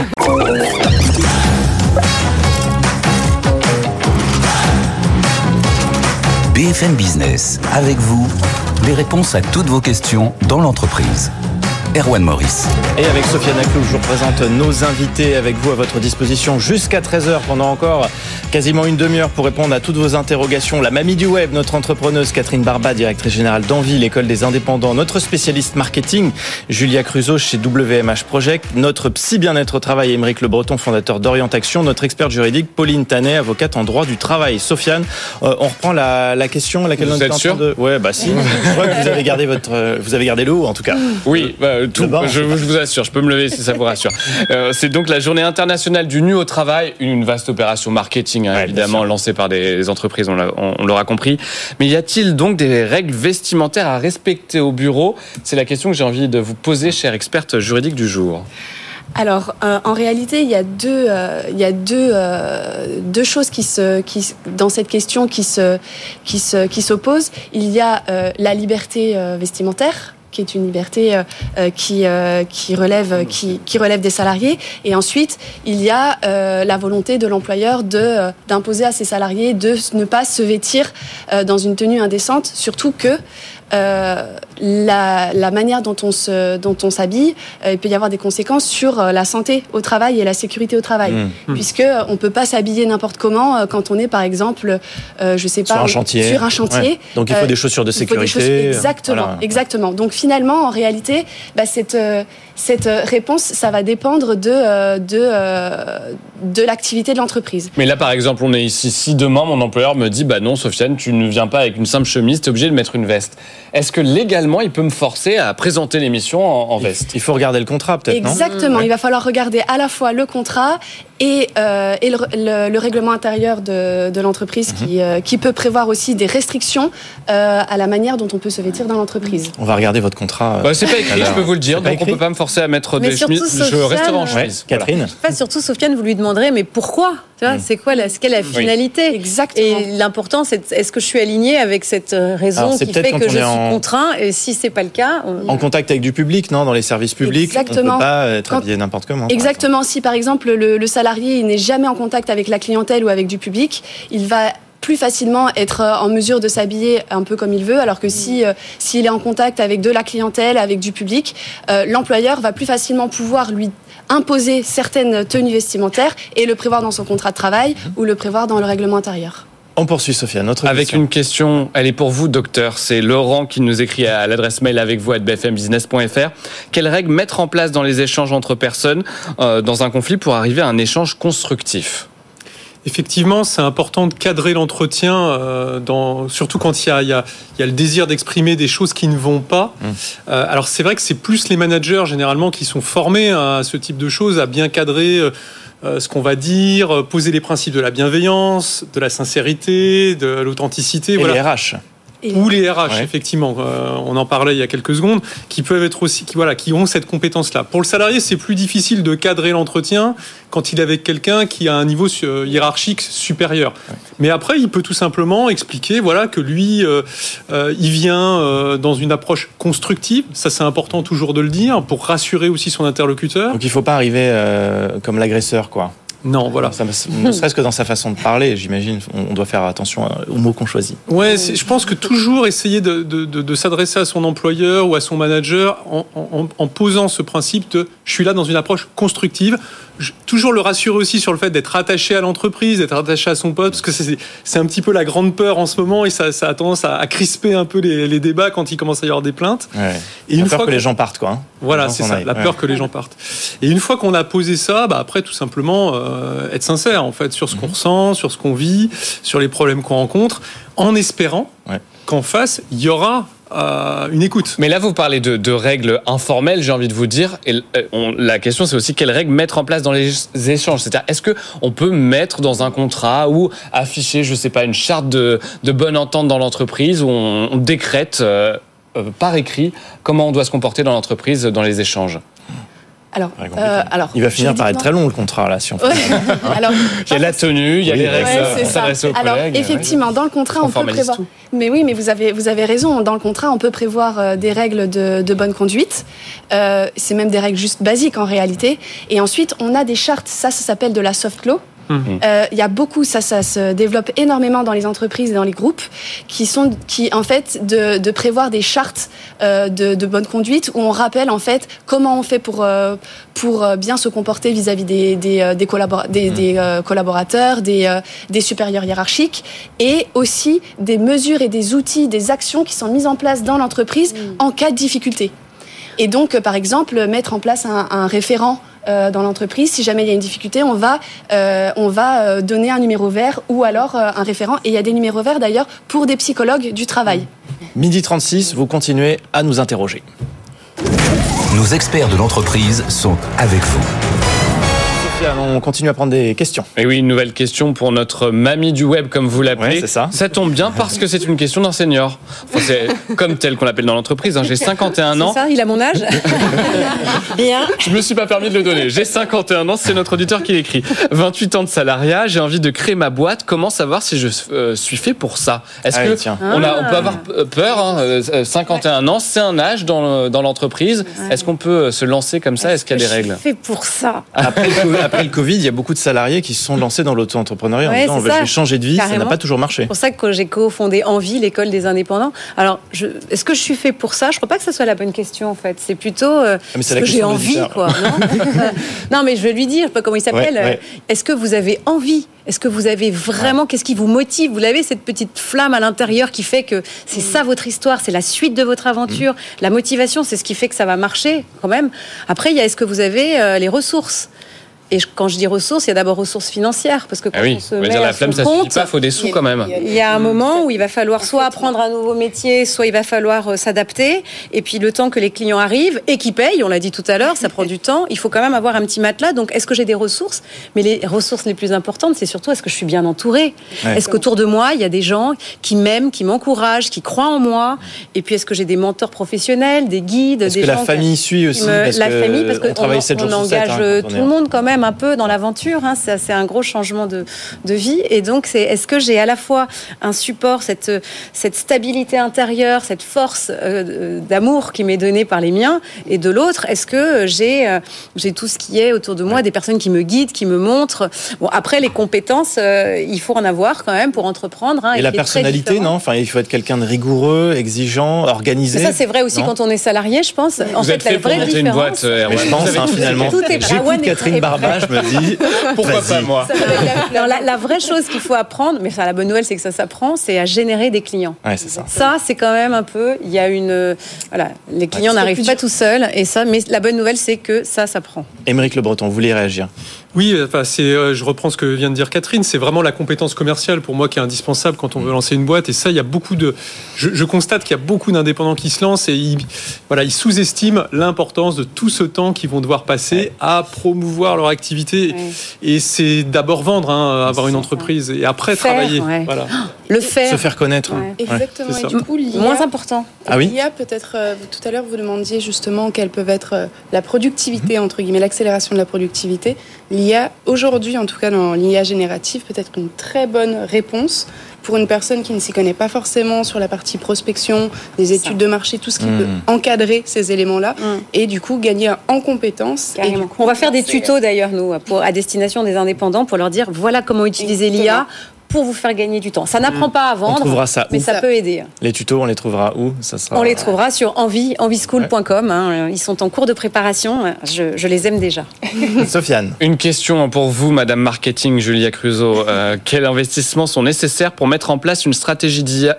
BFM Business, avec vous, les réponses à toutes vos questions dans l'entreprise. Erwan Maurice. Et avec Sofiane Aclou, je vous présente nos invités avec vous à votre disposition jusqu'à 13h pendant encore quasiment une demi-heure pour répondre à toutes vos interrogations. La mamie du web, notre entrepreneuse Catherine Barba, directrice générale d'Envie, l'école des indépendants, notre spécialiste marketing Julia Cruzo chez WMH Project, notre psy bien-être au travail Émeric Le Breton, fondateur d'Orientation, notre experte juridique Pauline Tanet, avocate en droit du travail. Sofiane, euh, on reprend la, question à laquelle vous on êtes sûr de... Ouais, bah si. je crois que vous avez gardé votre, vous avez gardé le haut en tout cas. Oui, bah, tout. Je, vous je peux me lever si ça vous rassure. Euh, c'est donc la journée internationale du nu au travail, une vaste opération marketing, hein, évidemment, lancée par des entreprises, on l'aura compris. Mais y a-t-il donc des règles vestimentaires à respecter au bureau? C'est la question que j'ai envie de vous poser, chère experte juridique du jour. Alors, euh, en réalité, il y a deux, euh, il y a deux, deux choses qui se, qui, dans cette question qui se, qui se, qui s'opposent. Il y a la liberté vestimentaire qui est une liberté euh, euh, qui, euh, qui, relève, qui, qui, relève des salariés. Et ensuite, il y a la volonté de l'employeur de, d'imposer à ses salariés de ne pas se vêtir dans une tenue indécente, surtout que euh, la, la, manière dont on se, dont on s'habille, euh, il peut y avoir des conséquences sur euh, la santé au travail et la sécurité au travail, mmh. Puisque on peut pas s'habiller n'importe comment quand on est par exemple, je sais pas, sur un chantier. Sur un chantier. Donc il faut des chaussures de sécurité. Exactement, exactement. Donc finalement, en réalité, bah, cette cette réponse, ça va dépendre de de de l'activité de l'entreprise. Mais là, par exemple, on est ici. Si demain mon employeur me dit, bah non, Sofiane, tu ne viens pas avec une simple chemise, tu es obligé de mettre une veste. Est-ce que légalement, il peut me forcer à présenter l'émission en, veste? Il faut regarder le contrat, peut-être. Exactement. Il va falloir regarder à la fois le contrat et, euh, et le, règlement intérieur de, de l'entreprise qui, mhm. euh, qui peut prévoir aussi des restrictions euh, à la manière dont on peut se vêtir dans l'entreprise. On va regarder votre contrat. Bah, c'est pas écrit, je peux vous le dire. Donc on peut pas me forcer à mettre des chemises. Je resterai en chemise. Catherine. surtout, Sofiane, vous lui demanderez, mais pourquoi? Mm. c'est quoi la, quelle la finalité? Exactement. Et l'important, c'est est-ce que je suis aligné avec cette raison qui fait que je suis contraint Et si c'est pas le cas, en contact avec du public, non, dans les services publics, Exactement. on peut pas être habillé n'importe comment. Exactement. Si par exemple le, salarié n'est jamais en contact avec la clientèle ou avec du public, il va plus facilement être euh, en mesure de s'habiller un peu comme il veut, alors que si euh, s'il est en contact avec de la clientèle, avec du public, l'employeur va plus facilement pouvoir lui imposer certaines tenues vestimentaires et le prévoir dans son contrat de travail ou le prévoir dans le règlement intérieur. On poursuit, Sophia. Notre avec une question, elle est pour vous, docteur. C'est Laurent qui nous écrit à l'adresse mail avec vous à bfmbusiness.fr. Quelles règles mettre en place dans les échanges entre personnes euh, dans un conflit pour arriver à un échange constructif? Effectivement, c'est important de cadrer l'entretien, euh, dans, surtout quand il y a, y a, y a le désir d'exprimer des choses qui ne vont pas. Mmh. Euh, alors c'est vrai que c'est plus les managers généralement qui sont formés à ce type de choses, à bien cadrer. Euh, euh ce qu'on va dire, poser les principes de la bienveillance, de la sincérité, de l'authenticité. Et voilà. les RH ou les RH, effectivement, euh, on en parlait il y a quelques secondes, qui peuvent être aussi, qui, voilà, qui ont cette compétence-là. Pour le salarié, c'est plus difficile de cadrer l'entretien quand il est avec quelqu'un qui a un niveau hiérarchique supérieur. Mais après, il peut tout simplement expliquer, voilà, que lui, euh, euh, il vient dans une approche constructive. Ça, c'est important toujours de le dire pour rassurer aussi son interlocuteur. Donc, il ne faut pas arriver comme l'agresseur, quoi. Non, voilà. ne serait-ce que dans sa façon de parler, j'imagine, on doit faire attention aux mots qu'on choisit. Ouais, je pense que toujours essayer de, s'adresser à son employeur ou à son manager en, posant ce principe de je suis là dans une approche constructive. Toujours le rassurer aussi sur le fait d'être attaché à l'entreprise, d'être attaché à son poste, parce que c'est un petit peu la grande peur en ce moment et ça, a tendance à, crisper un peu les, débats quand il commence à y avoir des plaintes. Et une fois que, les gens partent, quoi. Hein. Voilà, c'est ça, la peur que les gens partent. Et une fois qu'on a posé ça, bah après, tout simplement, euh, être sincère, en fait, sur ce qu'on mhm. ressent, sur ce qu'on vit, sur les problèmes qu'on rencontre, en espérant qu'en face, il y aura euh, une écoute. Mais là, vous parlez de, règles informelles, j'ai envie de vous dire. Et euh, la question, c'est aussi quelles règles mettre en place dans les échanges. C'est-à-dire, est-ce que on peut mettre dans un contrat ou afficher, je sais pas, une charte de, bonne entente dans l'entreprise où on, décrète par écrit comment on doit se comporter dans l'entreprise dans les échanges? Alors, euh, alors, il va finir par être très long le contrat là, si on fait. alors, il y a la tenue, il y a les règles ouais, Alors, effectivement, dans le contrat, on, peut prévoir. Mais oui, mais vous avez vous avez raison. Dans le contrat, on peut prévoir euh, des règles de, de bonne conduite. Euh, c'est même des règles juste basiques en réalité. Et ensuite, on a des chartes. Ça, ça s'appelle de la soft law. Mhm. Euh, il y a beaucoup, ça, ça se développe énormément dans les entreprises et dans les groupes, qui sont, qui en fait, de, prévoir des chartes euh, de, bonne conduite où on rappelle en fait comment on fait pour euh, pour bien se comporter vis-à-vis des des, des, mhm. collaborateurs, des des supérieurs hiérarchiques, et aussi des mesures et des outils, des actions qui sont mises en place dans l'entreprise mhm. en cas de difficulté. Et donc, par exemple, mettre en place un, un référent euh, dans l'entreprise. Si jamais il y a une difficulté, on va, euh, on va euh, donner un numéro vert ou alors un référent. Et il y a des numéros verts d'ailleurs pour des psychologues du travail. Midi 36, vous continuez à nous interroger. Nos experts de l'entreprise sont avec vous on continue à prendre des questions. Et oui, une nouvelle question pour notre mamie du web, comme vous l'appelez. c'est ça. Ça tombe bien parce que c'est une question d'un senior. c'est comme tel qu'on l'appelle dans l'entreprise. Hein. J'ai 51 ans. C'est ça, il a mon âge. bien. Je me suis pas permis de le donner. J'ai 51 ans, c'est notre auditeur qui l'écrit. 28 ans de salariat, j'ai envie de créer ma boîte. Comment savoir si je euh, suis fait pour ça? Est-ce ah que on, a, on, peut avoir peur 51 hein, euh, ans, c'est un âge dans, dans l'entreprise. Est-ce qu'on peut se lancer comme ça? Est-ce qu'il y a des règles Je suis fait pour ça. Après, après le Covid, il y a beaucoup de salariés qui se sont lancés dans l'auto-entrepreneuriat en disant on va changer de vie. Ça n'a pas toujours marché. C'est pour ça que j'ai cofondé Envie, l'école des indépendants. Alors, est-ce que je suis fait pour ça? Je ne crois pas que ce soit la bonne question en fait. C'est plutôt euh, ah, ce que j'ai envie, quoi. Non, mais je vais lui dire, je sais pas comment il s'appelle. Euh, est-ce que vous avez envie? Est-ce que vous avez vraiment, qu'est-ce qui vous motive? Vous avez cette petite flamme à l'intérieur qui fait que c'est ça votre histoire, c'est la suite de votre aventure. Mm. La motivation, c'est ce qui fait que ça va marcher quand même. Après, il y a est-ce que vous avez euh, les ressources? Et quand je dis ressources, il y a d'abord ressources financières, parce que quand ah on se met dire, la flemme, ça compte, suffit pas, faut des sous quand même. Il y a un moment où il va falloir soit apprendre un nouveau métier, soit il va falloir euh, s'adapter. Et puis le temps que les clients arrivent et qui payent, on l'a dit tout à l'heure, ça prend du temps. Il faut quand même avoir un petit matelas. Donc, est-ce que j'ai des ressources? Mais les ressources les plus importantes, c'est surtout est-ce que je suis bien entourée? Est-ce qu'autour de moi, il y a des gens qui m'aiment, qui m'encouragent, qui croient en moi? Et puis, est-ce que j'ai des mentors professionnels, des guides, est-ce que la famille suit aussi La famille, parce qu'on on engage hein, tout le monde quand même un peu dans l'aventure. Hein, c'est un gros changement de, vie. Et donc, c'est est-ce que j'ai à la fois un support, cette, cette stabilité intérieure, cette force euh, d'amour qui m'est donnée par les miens, et de l'autre, est-ce que j'ai euh, j'ai tout ce qui est autour de moi, des personnes qui me guident, qui me montrent? Bon, après, les compétences, euh, il faut en avoir quand même pour entreprendre. Hein, et, la personnalité, non? Enfin, il faut être quelqu'un de rigoureux, exigeant, organisé. ça, c'est vrai aussi quand on est salarié, je pense. en fait, la vraie différence. Une boîte, mais je pense hein, finalement. J'écoute Catherine Je me dis Pourquoi pas moi la, vraie chose qu'il faut apprendre, mais ça, la bonne nouvelle, c'est que ça s'apprend, c'est à générer des clients. ça. Ça, c'est quand même un peu. Il y a une. Voilà, les clients n'arrivent pas tout seuls, et ça. Mais la bonne nouvelle, c'est que ça s'apprend. Émeric Le Breton, vous voulez réagir? Oui, enfin, c'est, euh, je reprends ce que vient de dire Catherine, c'est vraiment la compétence commerciale pour moi qui est indispensable quand on veut lancer une boîte. Et ça, il y a beaucoup de. Je, constate qu'il y a beaucoup d'indépendants qui se lancent et ils, voilà, ils sous-estiment l'importance de tout ce temps qu'ils vont devoir passer à promouvoir leur activité. Et c'est d'abord vendre, hein, avoir une entreprise et après travailler. Voilà. Le faire. Se faire connaître. Exactement. Et du coup, moins important. Ah oui. L'IA, peut-être, euh, tout à l'heure, vous demandiez justement quelles peuvent être euh, la productivité, entre guillemets, l'accélération de la productivité l'IA, aujourd'hui en tout cas dans l'IA générative, peut être une très bonne réponse pour une personne qui ne s'y connaît pas forcément sur la partie prospection, des études de marché, tout ce qui peut mmh. encadrer ces éléments-là, mmh. et du coup gagner en compétences. On va faire des tutos d'ailleurs, nous, pour, à destination des indépendants, pour leur dire voilà comment utiliser l'IA pour vous faire gagner du temps. Ça n'apprend pas à vendre, on ça mais ça, peut aider. Les tutos, on les trouvera où ça sera... On les trouvera sur envie, envieschool.com. Hein. Ils sont en cours de préparation. Je, les aime déjà. Sofiane. Une question pour vous, Madame Marketing, Julia Cruzo. Euh, quels investissements sont nécessaires pour mettre en place une stratégie d'IA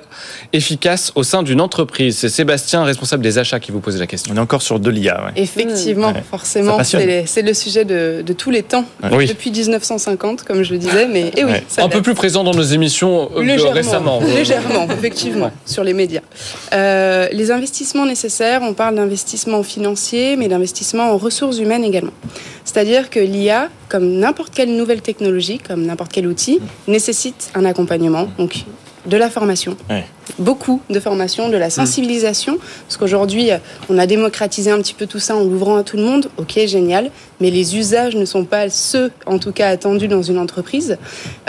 efficace au sein d'une entreprise C'est Sébastien, responsable des achats, qui vous pose la question. On est encore sur de l'IA. Effectivement, forcément, c'est le sujet de, tous les temps. Depuis 1950, comme je le disais, mais eh oui, un peu plus présent dans nos émissions euh, légèrement, récemment. Légèrement, effectivement, sur les médias. Euh, les investissements nécessaires, on parle d'investissement financier, mais d'investissement en ressources humaines également. C'est-à-dire que l'IA, comme n'importe quelle nouvelle technologie, comme n'importe quel outil, nécessite un accompagnement. Donc, de la formation. Beaucoup de formation, de la sensibilisation. Parce qu'aujourd'hui, on a démocratisé un petit peu tout ça en l'ouvrant à tout le monde. Ok, génial. Mais les usages ne sont pas ceux, en tout cas, attendus dans une entreprise.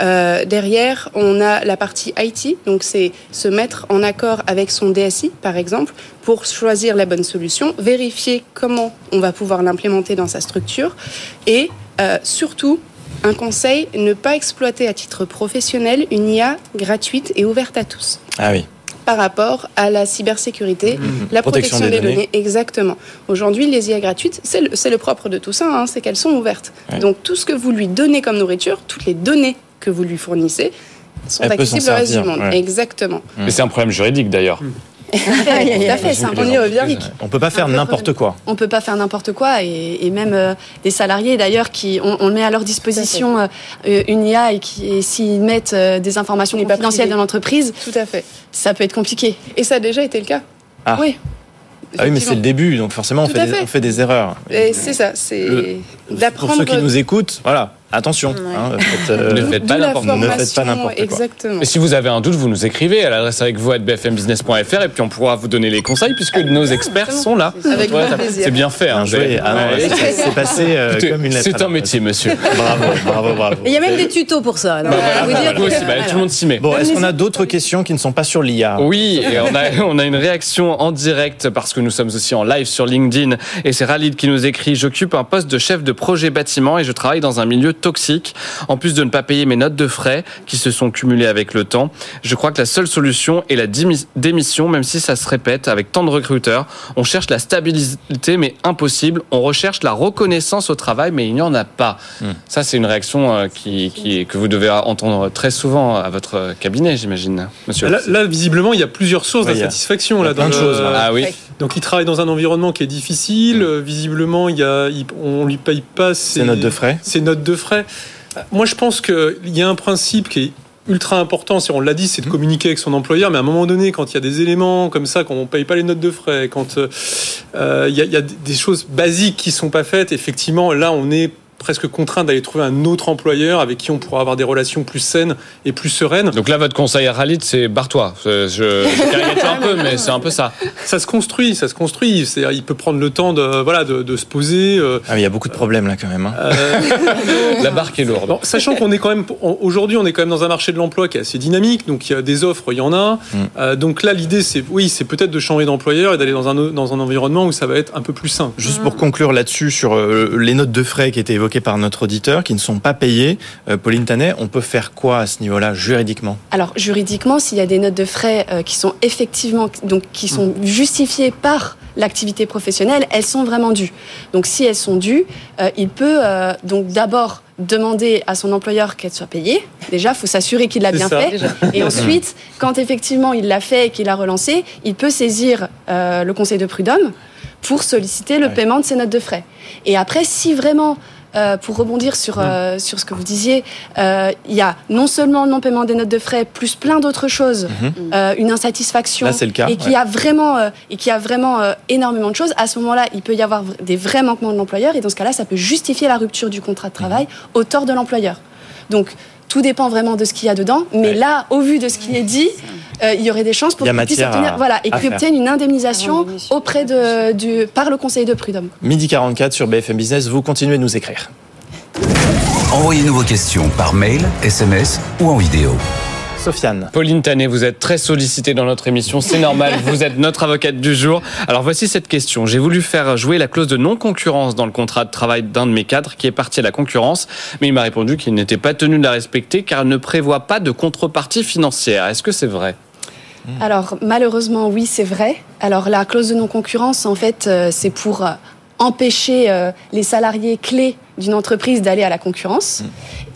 Euh, derrière, on a la partie IT. Donc, c'est se mettre en accord avec son DSI, par exemple, pour choisir la bonne solution, vérifier comment on va pouvoir l'implémenter dans sa structure et euh, surtout un conseil, ne pas exploiter à titre professionnel une IA gratuite et ouverte à tous. Ah oui par rapport à la cybersécurité, mmh. la protection, des, données. Exactement. Aujourd'hui, les IA gratuites, c'est le, propre de tout ça, hein, c'est qu'elles sont ouvertes. Donc tout ce que vous lui donnez comme nourriture, toutes les données que vous lui fournissez, sont accessibles au reste du monde. Exactement. Mais c'est un problème juridique d'ailleurs. Mmh. Tout à fait, on y revient. On peut pas faire n'importe quoi. On peut pas faire n'importe quoi et, même euh, des salariés d'ailleurs qui on, met à leur disposition euh, une IA et qui s'ils mettent euh, des informations confidentielles dans l'entreprise, tout à fait, ça peut être compliqué. Et ça a déjà été le cas. Ah. Oui. Ah oui, mais c'est le début, donc forcément on fait, des, on fait, des, erreurs. C'est ça, c'est d'apprendre. Pour ceux qui nous écoutent, voilà, Attention, hein, euh, ne faites pas n'importe quoi. Exactement. Et si vous avez un doute, vous nous écrivez à l'adresse avec vous à bfmbusiness.fr et puis on pourra vous donner les conseils puisque nos experts sont là. C'est bien fait. Hein, ah c'est passé euh, comme une lettre. C'est un métier, monsieur. bravo, bravo, bravo. Il y a même des tutos pour ça. Bah, bah, tout le monde s'y met. Bon, est-ce qu'on a d'autres questions qui ne sont pas sur l'IA Oui, et on a, on a une réaction en direct parce que nous sommes aussi en live sur LinkedIn et c'est Ralid qui nous écrit J'occupe un poste de chef de projet bâtiment et je travaille dans un milieu toxique. En plus de ne pas payer mes notes de frais qui se sont cumulées avec le temps, je crois que la seule solution est la démission, même si ça se répète avec tant de recruteurs. On cherche la stabilité, mais impossible. On recherche la reconnaissance au travail, mais il n'y en a pas. Hmm. Ça, c'est une réaction euh, qui, que vous devez entendre très souvent à votre cabinet, j'imagine, monsieur. Là, visiblement, il y a plusieurs sources d'insatisfaction. Là, dans de choses. Ah oui. Donc, il travaille dans un environnement qui est difficile. Hmm. Visiblement, il y a, on lui paye pas ses, notes de frais. Ses notes de frais. Moi, je pense qu'il y a un principe qui est ultra important, si on l'a dit, c'est de mmh. communiquer avec son employeur, mais à un moment donné, quand il y a des éléments comme ça, quand on ne paye pas les notes de frais, quand euh, il y, a des choses basiques qui sont pas faites, effectivement, là, on est presque contraint d'aller trouver un autre employeur avec qui on pourra avoir des relations plus saines et plus sereines. Donc là, votre conseil à Khalid, c'est barre-toi. Je, je caricature un peu, mais c'est un peu ça. Ça se construit, ça se construit. C'est-à-dire, il peut prendre le temps de, voilà, de, se poser. Euh. Ah, il y a beaucoup de problèmes là quand même. Hein. Euh, La barque est lourde. sachant qu'on est quand même, aujourd'hui, on est quand même dans un marché de l'emploi qui est assez dynamique. Donc il y a des offres, il y en a. Mm. Euh, donc là, l'idée, c'est, oui, c'est peut-être de changer d'employeur et d'aller dans un, dans un environnement où ça va être un peu plus sain. Juste pour conclure là-dessus sur les notes de frais qui étaient évoquées par notre auditeur qui ne sont pas payés. Euh, Pauline Tanet, on peut faire quoi à ce niveau-là juridiquement? Alors juridiquement, s'il y a des notes de frais euh, qui sont effectivement donc qui sont mmh. justifiées par l'activité professionnelle, elles sont vraiment dues. Donc si elles sont dues, euh, il peut donc d'abord demander à son employeur qu'elle soit payée. Déjà, il faut s'assurer qu'il l'a bien fait. Et ensuite, quand effectivement il l'a fait et qu'il a relancé, il peut saisir le conseil de prud'homme pour solliciter le paiement de ses notes de frais. Et après, si vraiment euh, pour rebondir sur, euh, sur ce que vous disiez, euh, il y a non seulement le non-paiement des notes de frais, plus plein d'autres choses, mhm. une insatisfaction, le cas, et qui a vraiment, et qui a vraiment énormément de choses. À ce moment-là, il peut y avoir des vrais manquements de l'employeur, et dans ce cas-là, ça peut justifier la rupture du contrat de travail mhm. au tort de l'employeur. Donc, tout dépend vraiment de ce qu'il y a dedans. Mais là, au vu de ce qui est dit, euh, il y aurait des chances pour qu'il puisse obtenir, voilà, et qu'il obtienne une indemnisation auprès de, du, par le Conseil de prud'homme. Midi 44 sur BFM Business, vous continuez de nous écrire. Envoyez-nous vos questions par mail, SMS ou en vidéo. Sofiane. Pauline Tanet, vous êtes très sollicitée dans notre émission, c'est normal, vous êtes notre avocate du jour. Alors voici cette question. J'ai voulu faire jouer la clause de non-concurrence dans le contrat de travail d'un de mes cadres qui est parti à la concurrence, mais il m'a répondu qu'il n'était pas tenu de la respecter car elle ne prévoit pas de contrepartie financière. Est-ce que c'est vrai? Alors malheureusement oui c'est vrai. Alors la clause de non-concurrence en fait euh, c'est pour euh, empêcher euh, les salariés clés d'une entreprise d'aller à la concurrence. Mm.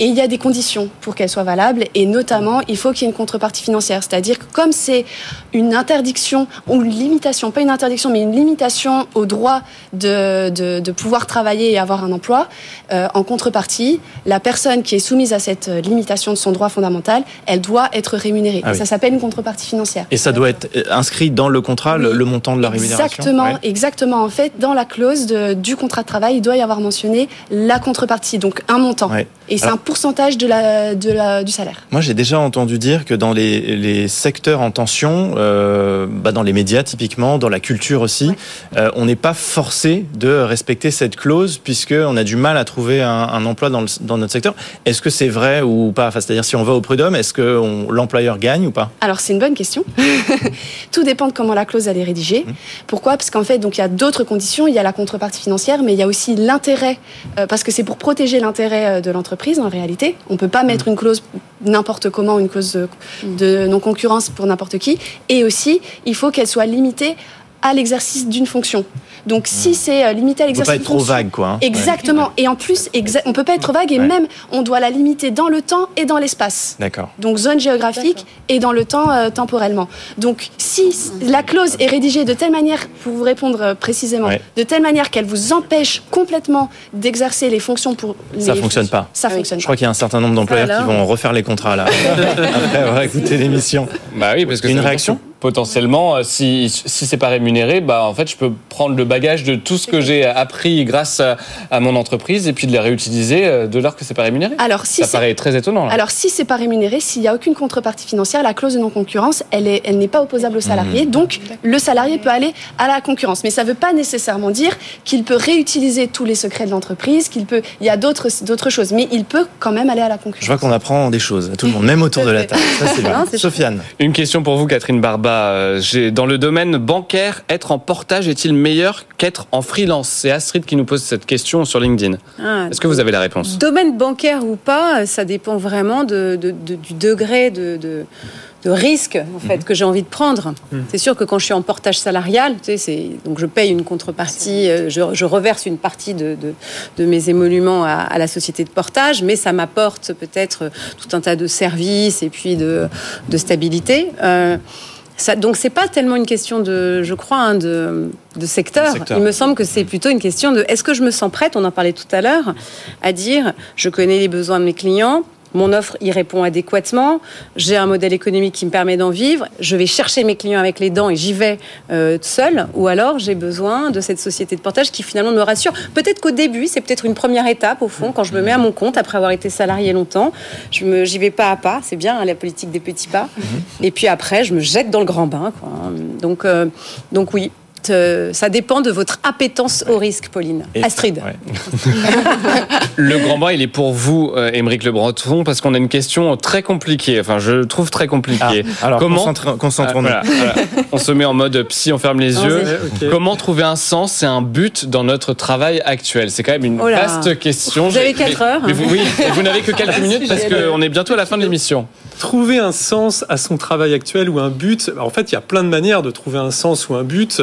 Et il y a des conditions pour qu'elle soit valable. Et notamment, il faut qu'il y ait une contrepartie financière. C'est-à-dire que comme c'est une interdiction ou une limitation, pas une interdiction, mais une limitation au droit de, de, de pouvoir travailler et avoir un emploi, euh, en contrepartie, la personne qui est soumise à cette limitation de son droit fondamental, elle doit être rémunérée. Ah ça s'appelle une contrepartie financière. Et ça doit être inscrit dans le contrat, le, montant de la rémunération Exactement, exactement. En fait, dans la clause de, du contrat de travail, il doit y avoir mentionné la contrepartie, donc un montant. Et c'est un pourcentage de la, de la, du salaire. Moi, j'ai déjà entendu dire que dans les, les secteurs en tension, euh, bah dans les médias typiquement, dans la culture aussi, euh, on n'est pas forcé de respecter cette clause puisqu'on a du mal à trouver un, un emploi dans, le, dans, notre secteur. Est-ce que c'est vrai ou pas? Enfin, C'est-à-dire si on va au prud'homme, est-ce que l'employeur gagne ou pas? Alors c'est une bonne question. Tout dépend de comment la clause elle est rédigée. Mmh. Pourquoi? Parce qu'en fait, donc il y a d'autres conditions. Il y a la contrepartie financière, mais il y a aussi l'intérêt, euh, parce que c'est pour protéger l'intérêt de l'entreprise en réalité. On ne peut pas mettre une clause n'importe comment, une clause de non-concurrence pour n'importe qui. Et aussi, il faut qu'elle soit limitée à l'exercice d'une fonction. Donc si c'est euh, limité à l'exercice d'une fonction... pas être trop vague, quoi. Hein. Exactement. Et en plus, on peut pas être trop vague et même, on doit la limiter dans le temps et dans l'espace. D'accord. Donc zone géographique et dans le temps euh, temporellement. Donc si la clause est rédigée de telle manière, pour vous répondre euh, précisément, de telle manière qu'elle vous empêche complètement d'exercer les fonctions pour... Ça fonctionne pas. Ça fonctionne Je crois qu'il y a un certain nombre d'employeurs qui vont refaire les contrats là. Après avoir écouté l'émission. Bah oui, parce que... Une réaction potentiellement, euh, si, si c'est pas rémunéré, bah, en fait, je peux prendre le bagage de tout ce que j'ai appris grâce à, mon entreprise et puis de les réutiliser euh, de l'heure que c'est pas rémunéré. Alors, si ça paraît très étonnant. Alors, si c'est pas rémunéré, s'il n'y a aucune contrepartie financière, la clause de non-concurrence, elle n'est elle pas opposable au salarié. Mmh. Donc, le salarié peut aller à la concurrence. Mais ça ne veut pas nécessairement dire qu'il peut réutiliser tous les secrets de l'entreprise, qu'il peut. Il y a d'autres, d'autres choses. Mais il peut quand même aller à la concurrence. Je vois qu'on apprend des choses à tout le monde, même autour de la table. Ça, c'est bien. Sofiane. Une question pour vous, Catherine Barba. Euh, dans le domaine bancaire, être en portage est-il meilleur qu'être en freelance? C'est Astrid qui nous pose cette question sur LinkedIn. Ah, Est-ce que vous avez la réponse? Domaine bancaire ou pas, ça dépend vraiment du degré de, risque en fait mhm. que j'ai envie de prendre. Mhm. C'est sûr que quand je suis en portage salarial, tu sais, donc je paye une contrepartie, euh, je, reverse une partie de, mes émoluments à, la société de portage, mais ça m'apporte peut-être tout un tas de services et puis de, stabilité. Euh, ça, donc c'est pas tellement une question de, je crois, hein, de, secteur. Il me semble que c'est plutôt une question de est-ce que je me sens prête, on en parlait tout à l'heure, à dire je connais les besoins de mes clients, mon offre y répond adéquatement, j'ai un modèle économique qui me permet d'en vivre, je vais chercher mes clients avec les dents et j'y vais euh, seul, ou alors j'ai besoin de cette société de portage qui finalement me rassure. Peut-être qu'au début, c'est peut-être une première étape au fond, quand je me mets à mon compte après avoir été salarié longtemps, je me, j'y vais pas à pas, c'est bien hein, la politique des petits pas, mhm. et puis après je me jette dans le grand bain. Donc, euh, donc oui, euh, ça dépend de votre appétence au risque, Pauline. Astrid. le grand bain, il est pour vous, euh, Émeric Le Breton, parce qu'on a une question très compliquée. Enfin, je trouve très compliquée. Ah, alors, Comment concentrons-nous. Ah, on se met en mode psy, on ferme les yeux. Comment trouver un sens et un but dans notre travail actuel? C'est quand même une oh vaste question. Vous avez 4 heures. Mais vous, oui, vous n'avez que quelques minutes parce qu'on est bientôt à la fin de l'émission. Trouver un sens à son travail actuel ou un but. En fait, il y a plein de manières de trouver un sens ou un but.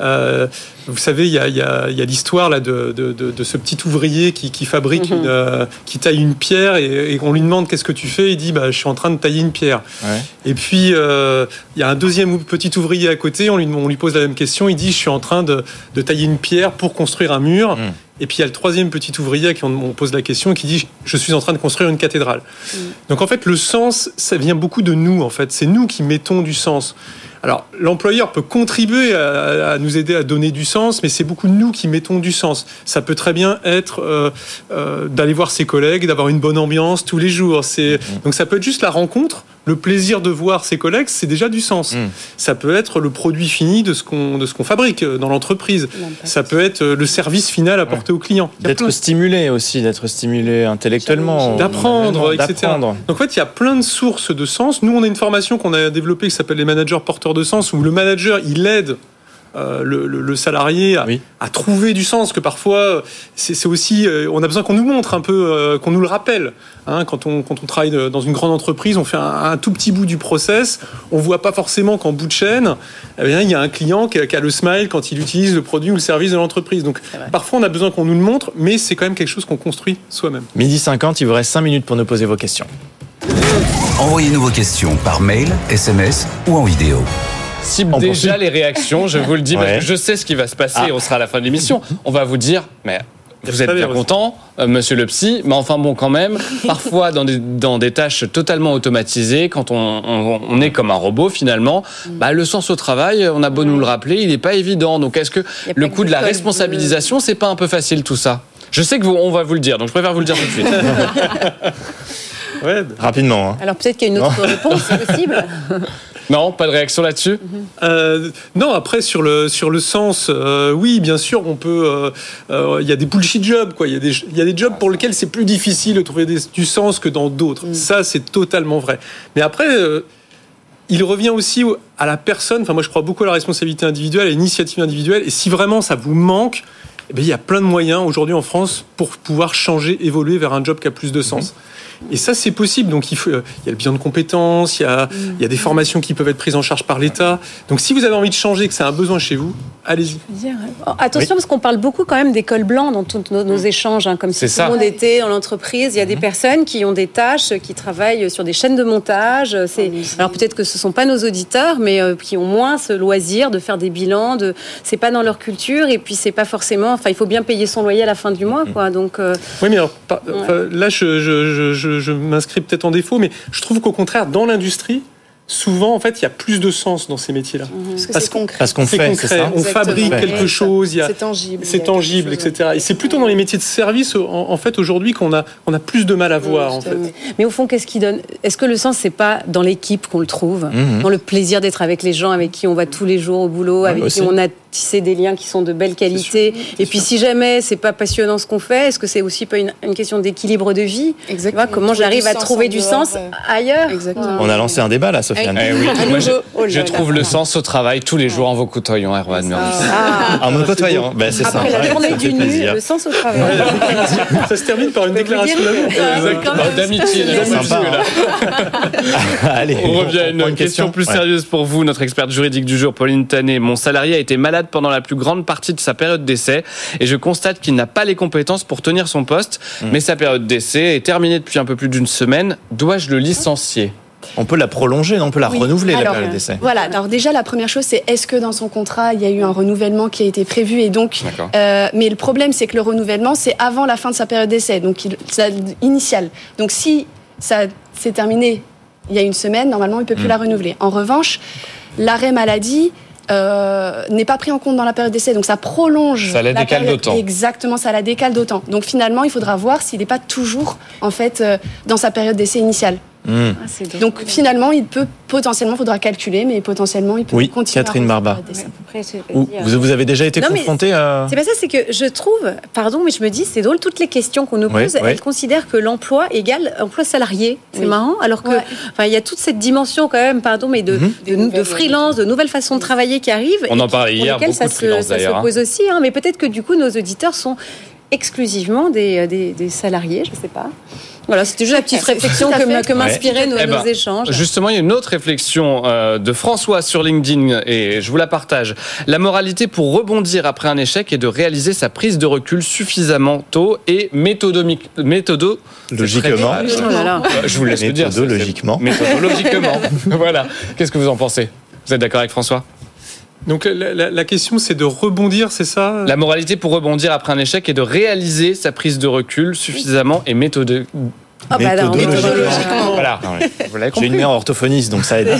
Euh, vous savez, il y a, l'histoire là de, ce petit ouvrier qui, fabrique, mhm. euh, qui taille une pierre et, on lui demande qu'est-ce que tu fais? Il dit bah, je suis en train de tailler une pierre. Et puis euh, il y a un deuxième petit ouvrier à côté. On lui, on lui pose la même question. Il dit je suis en train de, tailler une pierre pour construire un mur. Mhm. Et puis il y a le troisième petit ouvrier à qui on, pose la question qui dit je suis en train de construire une cathédrale. Mhm. Donc en fait le sens ça vient beaucoup de nous en fait. C'est nous qui mettons du sens. Alors, l'employeur peut contribuer à, nous aider à donner du sens, mais c'est beaucoup de nous qui mettons du sens. Ça peut très bien être euh, euh, d'aller voir ses collègues, d'avoir une bonne ambiance tous les jours. C'est mmh. donc ça peut être juste la rencontre le plaisir de voir ses collègues, c'est déjà du sens. Hmm. Ça peut être le produit fini de ce qu'on de ce qu'on fabrique dans l'entreprise. Ça peut être le service final apporté au client. D'être stimulé aussi, d'être stimulé intellectuellement, d'apprendre, etc. Donc en fait, il y a plein de sources de sens. Nous, on a une formation qu'on a développée qui s'appelle les managers porteurs de sens, où le manager il aide euh, le, salarié à, trouver du sens, que parfois c'est aussi, euh, on a besoin qu'on nous montre un peu, euh, qu'on nous le rappelle. Hein. quand, on, quand on travaille dans une grande entreprise, on fait un, tout petit bout du process, on voit pas forcément qu'en bout de chaîne, eh bien, il y a un client qui a, le smile quand il utilise le produit ou le service de l'entreprise. Donc parfois on a besoin qu'on nous le montre, mais c'est quand même quelque chose qu'on construit soi-même. Midi 50, il vous reste 5 minutes pour nous poser vos questions. Envoyez-nous vos questions par mail, SMS ou en vidéo cible déjà les réactions, je vous le dis, parce que je sais ce qui va se passer, ah. on sera à la fin de l'émission. On va vous dire, mais vous êtes bien content, euh, monsieur le psy, mais enfin bon, quand même, parfois dans des, dans des tâches totalement automatisées, quand on, on, est comme un robot finalement, bah, le sens au travail, on a beau nous le rappeler, il n'est pas évident. Donc est-ce que le coup de la responsabilisation, c'est pas un peu facile tout ça? Je sais que vous, on va vous le dire, donc je préfère vous le dire tout de suite. ouais, rapidement. Hein. Alors peut-être qu'il y a une autre réponse, c'est possible. Non, pas de réaction là-dessus? Euh, Non, après, sur le, sur le sens, euh, oui, bien sûr, on peut. Euh, il y a des bullshit jobs, quoi. Il y, a des, y a des jobs pour lesquels c'est plus difficile de trouver du sens que dans d'autres. Mm. Ça, c'est totalement vrai. Mais après. il revient aussi à la personne. Enfin, moi, je crois beaucoup à la responsabilité individuelle, à l'initiative individuelle. Et si vraiment ça vous manque, eh bien, il y a plein de moyens aujourd'hui en France pour pouvoir changer, évoluer vers un job qui a plus de sens. Mm-hmm. Et ça, c'est possible. Donc, il, faut, il y a le bilan de compétences, il y a, il y a des formations qui peuvent être prises en charge par l'État. Donc, si vous avez envie de changer, que c'est un besoin chez vous, allez-y. Oh, attention, parce qu'on parle beaucoup quand même d'école blanc dans tous nos, mm. échanges, hein, comme si tout le monde était dans l'entreprise. Il y a des personnes qui ont des tâches, qui travaillent sur des chaînes de montage. C'est, ah alors, peut-être que ce ne sont pas nos auditeurs, mais euh, qui ont moins ce loisir de faire des bilans. De, c'est pas dans leur culture, et puis c'est pas forcément. Enfin, il faut bien payer son loyer à la fin du mois, mm. quoi. Donc, euh, oui, mais alors, là, je, je, je je, m'inscris peut-être en défaut, mais je trouve qu'au contraire, dans l'industrie, souvent, en fait, il y a plus de sens dans ces métiers-là. Mhm. Parce, qu'on parce qu'on fait, on fabrique quelque chose, c'est tangible, c'est tangible, etc. Et c'est plutôt dans les métiers de service, en, fait, aujourd'hui, qu'on a, on a plus de mal à voir, en fait. Mais au fond, qu'est-ce qui donne Est-ce que le sens, c'est pas dans l'équipe qu'on le trouve, mhm. dans le plaisir d'être avec les gens avec qui on va tous les jours au boulot, avec qui on a tisser des liens qui sont de belle qualité. Et puis si jamais c'est pas passionnant ce qu'on fait, est-ce que c'est aussi pas une, question d'équilibre de vie? Exactement. Comment j'arrive à trouver du sens ailleurs On a lancé un débat là, Sofiane. Eh je, trouve le sens au travail tous les jours en vous côtoyant, Erwan ah. En me côtoyant, ben, c'est ça. Après la journée du nu, le sens au travail. ça se termine par une déclaration d'amitié. Allez, on revient à une, question, plus sérieuse pour vous, notre experte juridique du jour, Pauline Tanet. Mon salarié a été malade pendant la plus grande partie de sa période d'essai et je constate qu'il n'a pas les compétences pour tenir son poste. Mmh. Mais sa période d'essai est terminée depuis un peu plus d'une semaine. Dois-je le licencier? On peut la prolonger, on peut la renouveler, la période d'essai. Voilà, alors déjà, la première chose, c'est est-ce que dans son contrat, il y a eu un renouvellement qui a été prévu et donc, euh, Mais le problème, c'est que le renouvellement, c'est avant la fin de sa période d'essai, donc initial. Donc si ça s'est terminé il y a une semaine, normalement, il ne peut plus mmh. la renouveler. En revanche, l'arrêt maladie, euh, n'est pas pris en compte dans la période d'essai. Donc ça prolonge. Ça la, décale d'autant. Exactement, ça la décale d'autant. Donc finalement, il faudra voir s'il n'est pas toujours en fait euh, dans sa période d'essai initiale. Hmm. Ah, donc finalement, il peut potentiellement, il faudra calculer, mais potentiellement, il peut oui, continuer. Catherine Barba. vous, vous, avez déjà été confronté à. C'est pas ça, c'est que je trouve, pardon, mais je me dis, c'est drôle, toutes les questions qu'on nous pose, elles considèrent que l'emploi égale emploi salarié. C'est marrant, alors que, enfin, il y a toute cette dimension quand même, pardon, mais de, mhm. de, freelance, de nouvelles façons de travailler qui arrivent. On en parlait hier, beaucoup ça, de se, ça se hein. pose aussi, hein, mais peut-être que du coup, nos auditeurs sont exclusivement des, des, des salariés, je ne sais pas. Voilà, c'était juste la petite réflexion que, m'inspiraient nos, eh ben, échanges. Justement, il y a une autre réflexion euh, de François sur LinkedIn et je vous la partage. La moralité pour rebondir après un échec est de réaliser sa prise de recul suffisamment tôt et méthodomique, méthodo logiquement. Euh, je vous laisse le dire. Méthodologiquement. Méthodologiquement. voilà. Qu'est-ce que vous en pensez? Vous êtes d'accord avec François? Donc la, question, c'est de rebondir, c'est ça? La moralité pour rebondir après un échec est de réaliser sa prise de recul suffisamment et méthode... Ah bah méthodologiquement. Voilà. J'ai une mère orthophoniste, donc ça aide.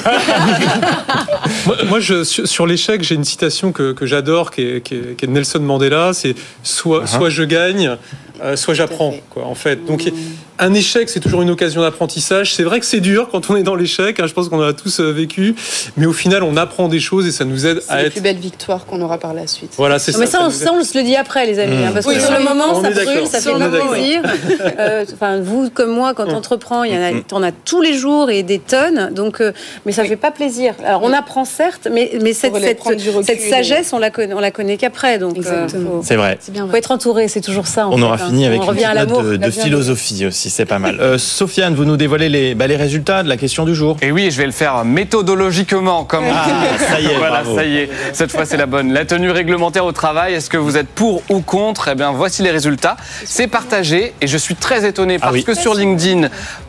moi, je, sur l'échec, j'ai une citation que, que j'adore, qui est, qui, est, de Nelson Mandela. C'est soit, uh-huh. soit je gagne, euh, soit j'apprends. Quoi, en fait. Donc, mmh. un échec, c'est toujours une occasion d'apprentissage. C'est vrai que c'est dur quand on est dans l'échec. Hein, je pense qu'on a tous euh, vécu, mais au final, on apprend des choses et ça nous aide à être. C'est plus belle victoire qu'on aura par la suite. Voilà, c'est ça. Mais ça, on, ça, on, se le dit après, les amis, hein, mmh. parce que sur le moment, ça brûle, ça fait plaisir. Euh, enfin, vous comme moi, quand on mmh. entreprend, il y en a, en a tous les jours et des tonnes. Donc, mais ça fait pas plaisir. Alors, on apprend certes, mais, mais cette, cette, cette sagesse, on la connaît, on la connaît qu'après. Donc, c'est vrai. Il faut être entouré, c'est toujours ça. On aura fini avec une de, philosophie aussi, c'est pas mal. Euh, Sofiane, vous nous dévoilez les, bah, les résultats de la question du jour. Et oui, je vais le faire méthodologiquement, comme ah, ça y est, voilà, ça y est. Cette fois, c'est la bonne. La tenue réglementaire au travail, est-ce que vous êtes pour ou contre? Eh bien, voici les résultats. C'est partagé et je suis très étonné ah parce que sur LinkedIn,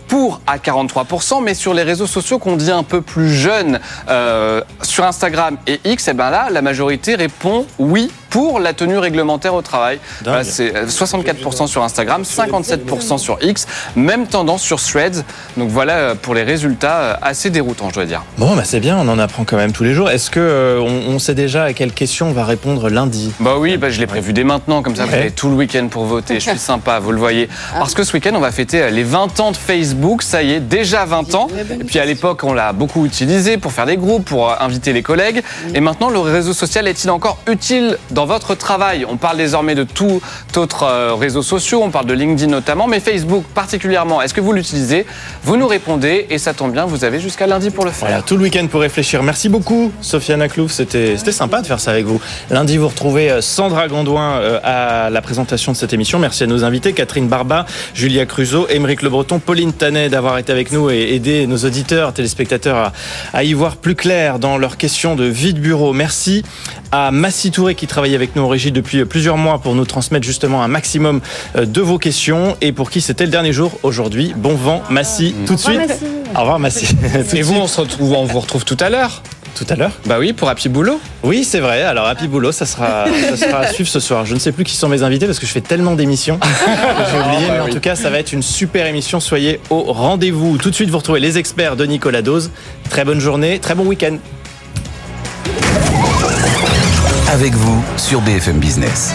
pour à 43%, mais sur les réseaux sociaux qu'on dit un peu plus jeunes, euh, sur Instagram et X, et eh ben là, la majorité répond oui pour la tenue réglementaire au travail. c'est 64% euh, sur Instagram, 57% sur X, même tendance sur Threads. Donc voilà euh, pour les résultats assez déroutants, je dois dire. Bon, bah c'est bien, on en apprend quand même tous les jours. Est-ce que on, sait déjà à quelle question on va répondre lundi? Bah oui, bah je l'ai prévu dès maintenant, comme ça vous avez tout le week-end pour voter. Je suis sympa, vous le voyez. Parce que ce week-end, on va fêter les 20 ans de Facebook ça y est, déjà 20 ans. Et puis à l'époque, on l'a beaucoup utilisé pour faire des groupes, pour euh, inviter les collègues. Et maintenant, le réseau social est-il encore utile dans votre travail? On parle désormais de tout autres euh, réseaux sociaux, on parle de LinkedIn notamment, mais Facebook particulièrement. Est-ce que vous l'utilisez? Vous nous répondez et ça tombe bien, vous avez jusqu'à lundi pour le faire. Voilà, tout le week-end pour réfléchir. Merci beaucoup, Sofiane Aklouf. C'était sympa de faire ça avec vous. Lundi, vous retrouvez euh, Sandra Gondouin à la présentation de cette émission. Merci à nos invités, Catherine Barba, Julia Cruzo, Émeric Le Breton, Pauline d'avoir été avec nous et aider nos auditeurs, téléspectateurs à, y voir plus clair dans leurs questions de vie de bureau. Merci à Massy Touré qui travaille avec nous en régie depuis plusieurs mois pour nous transmettre justement un maximum euh, de vos questions et pour qui c'était le dernier jour aujourd'hui. Bon vent, Massy, tout de suite. Au revoir, Massy. Et vous, on se retrouve, on vous retrouve tout à l'heure tout à l'heure Bah oui, pour Happy Boulot. Oui, c'est vrai. Alors Happy Boulot, ça sera, ça sera à suivre ce soir. Je ne sais plus qui sont mes invités parce que je fais tellement d'émissions. J'ai oublié, mais en tout cas, ça va être une super émission. Soyez au rendez-vous. Tout de suite, vous retrouvez les experts de Nicolas Dose. Très bonne journée, très bon week-end. Avec vous sur BFM Business.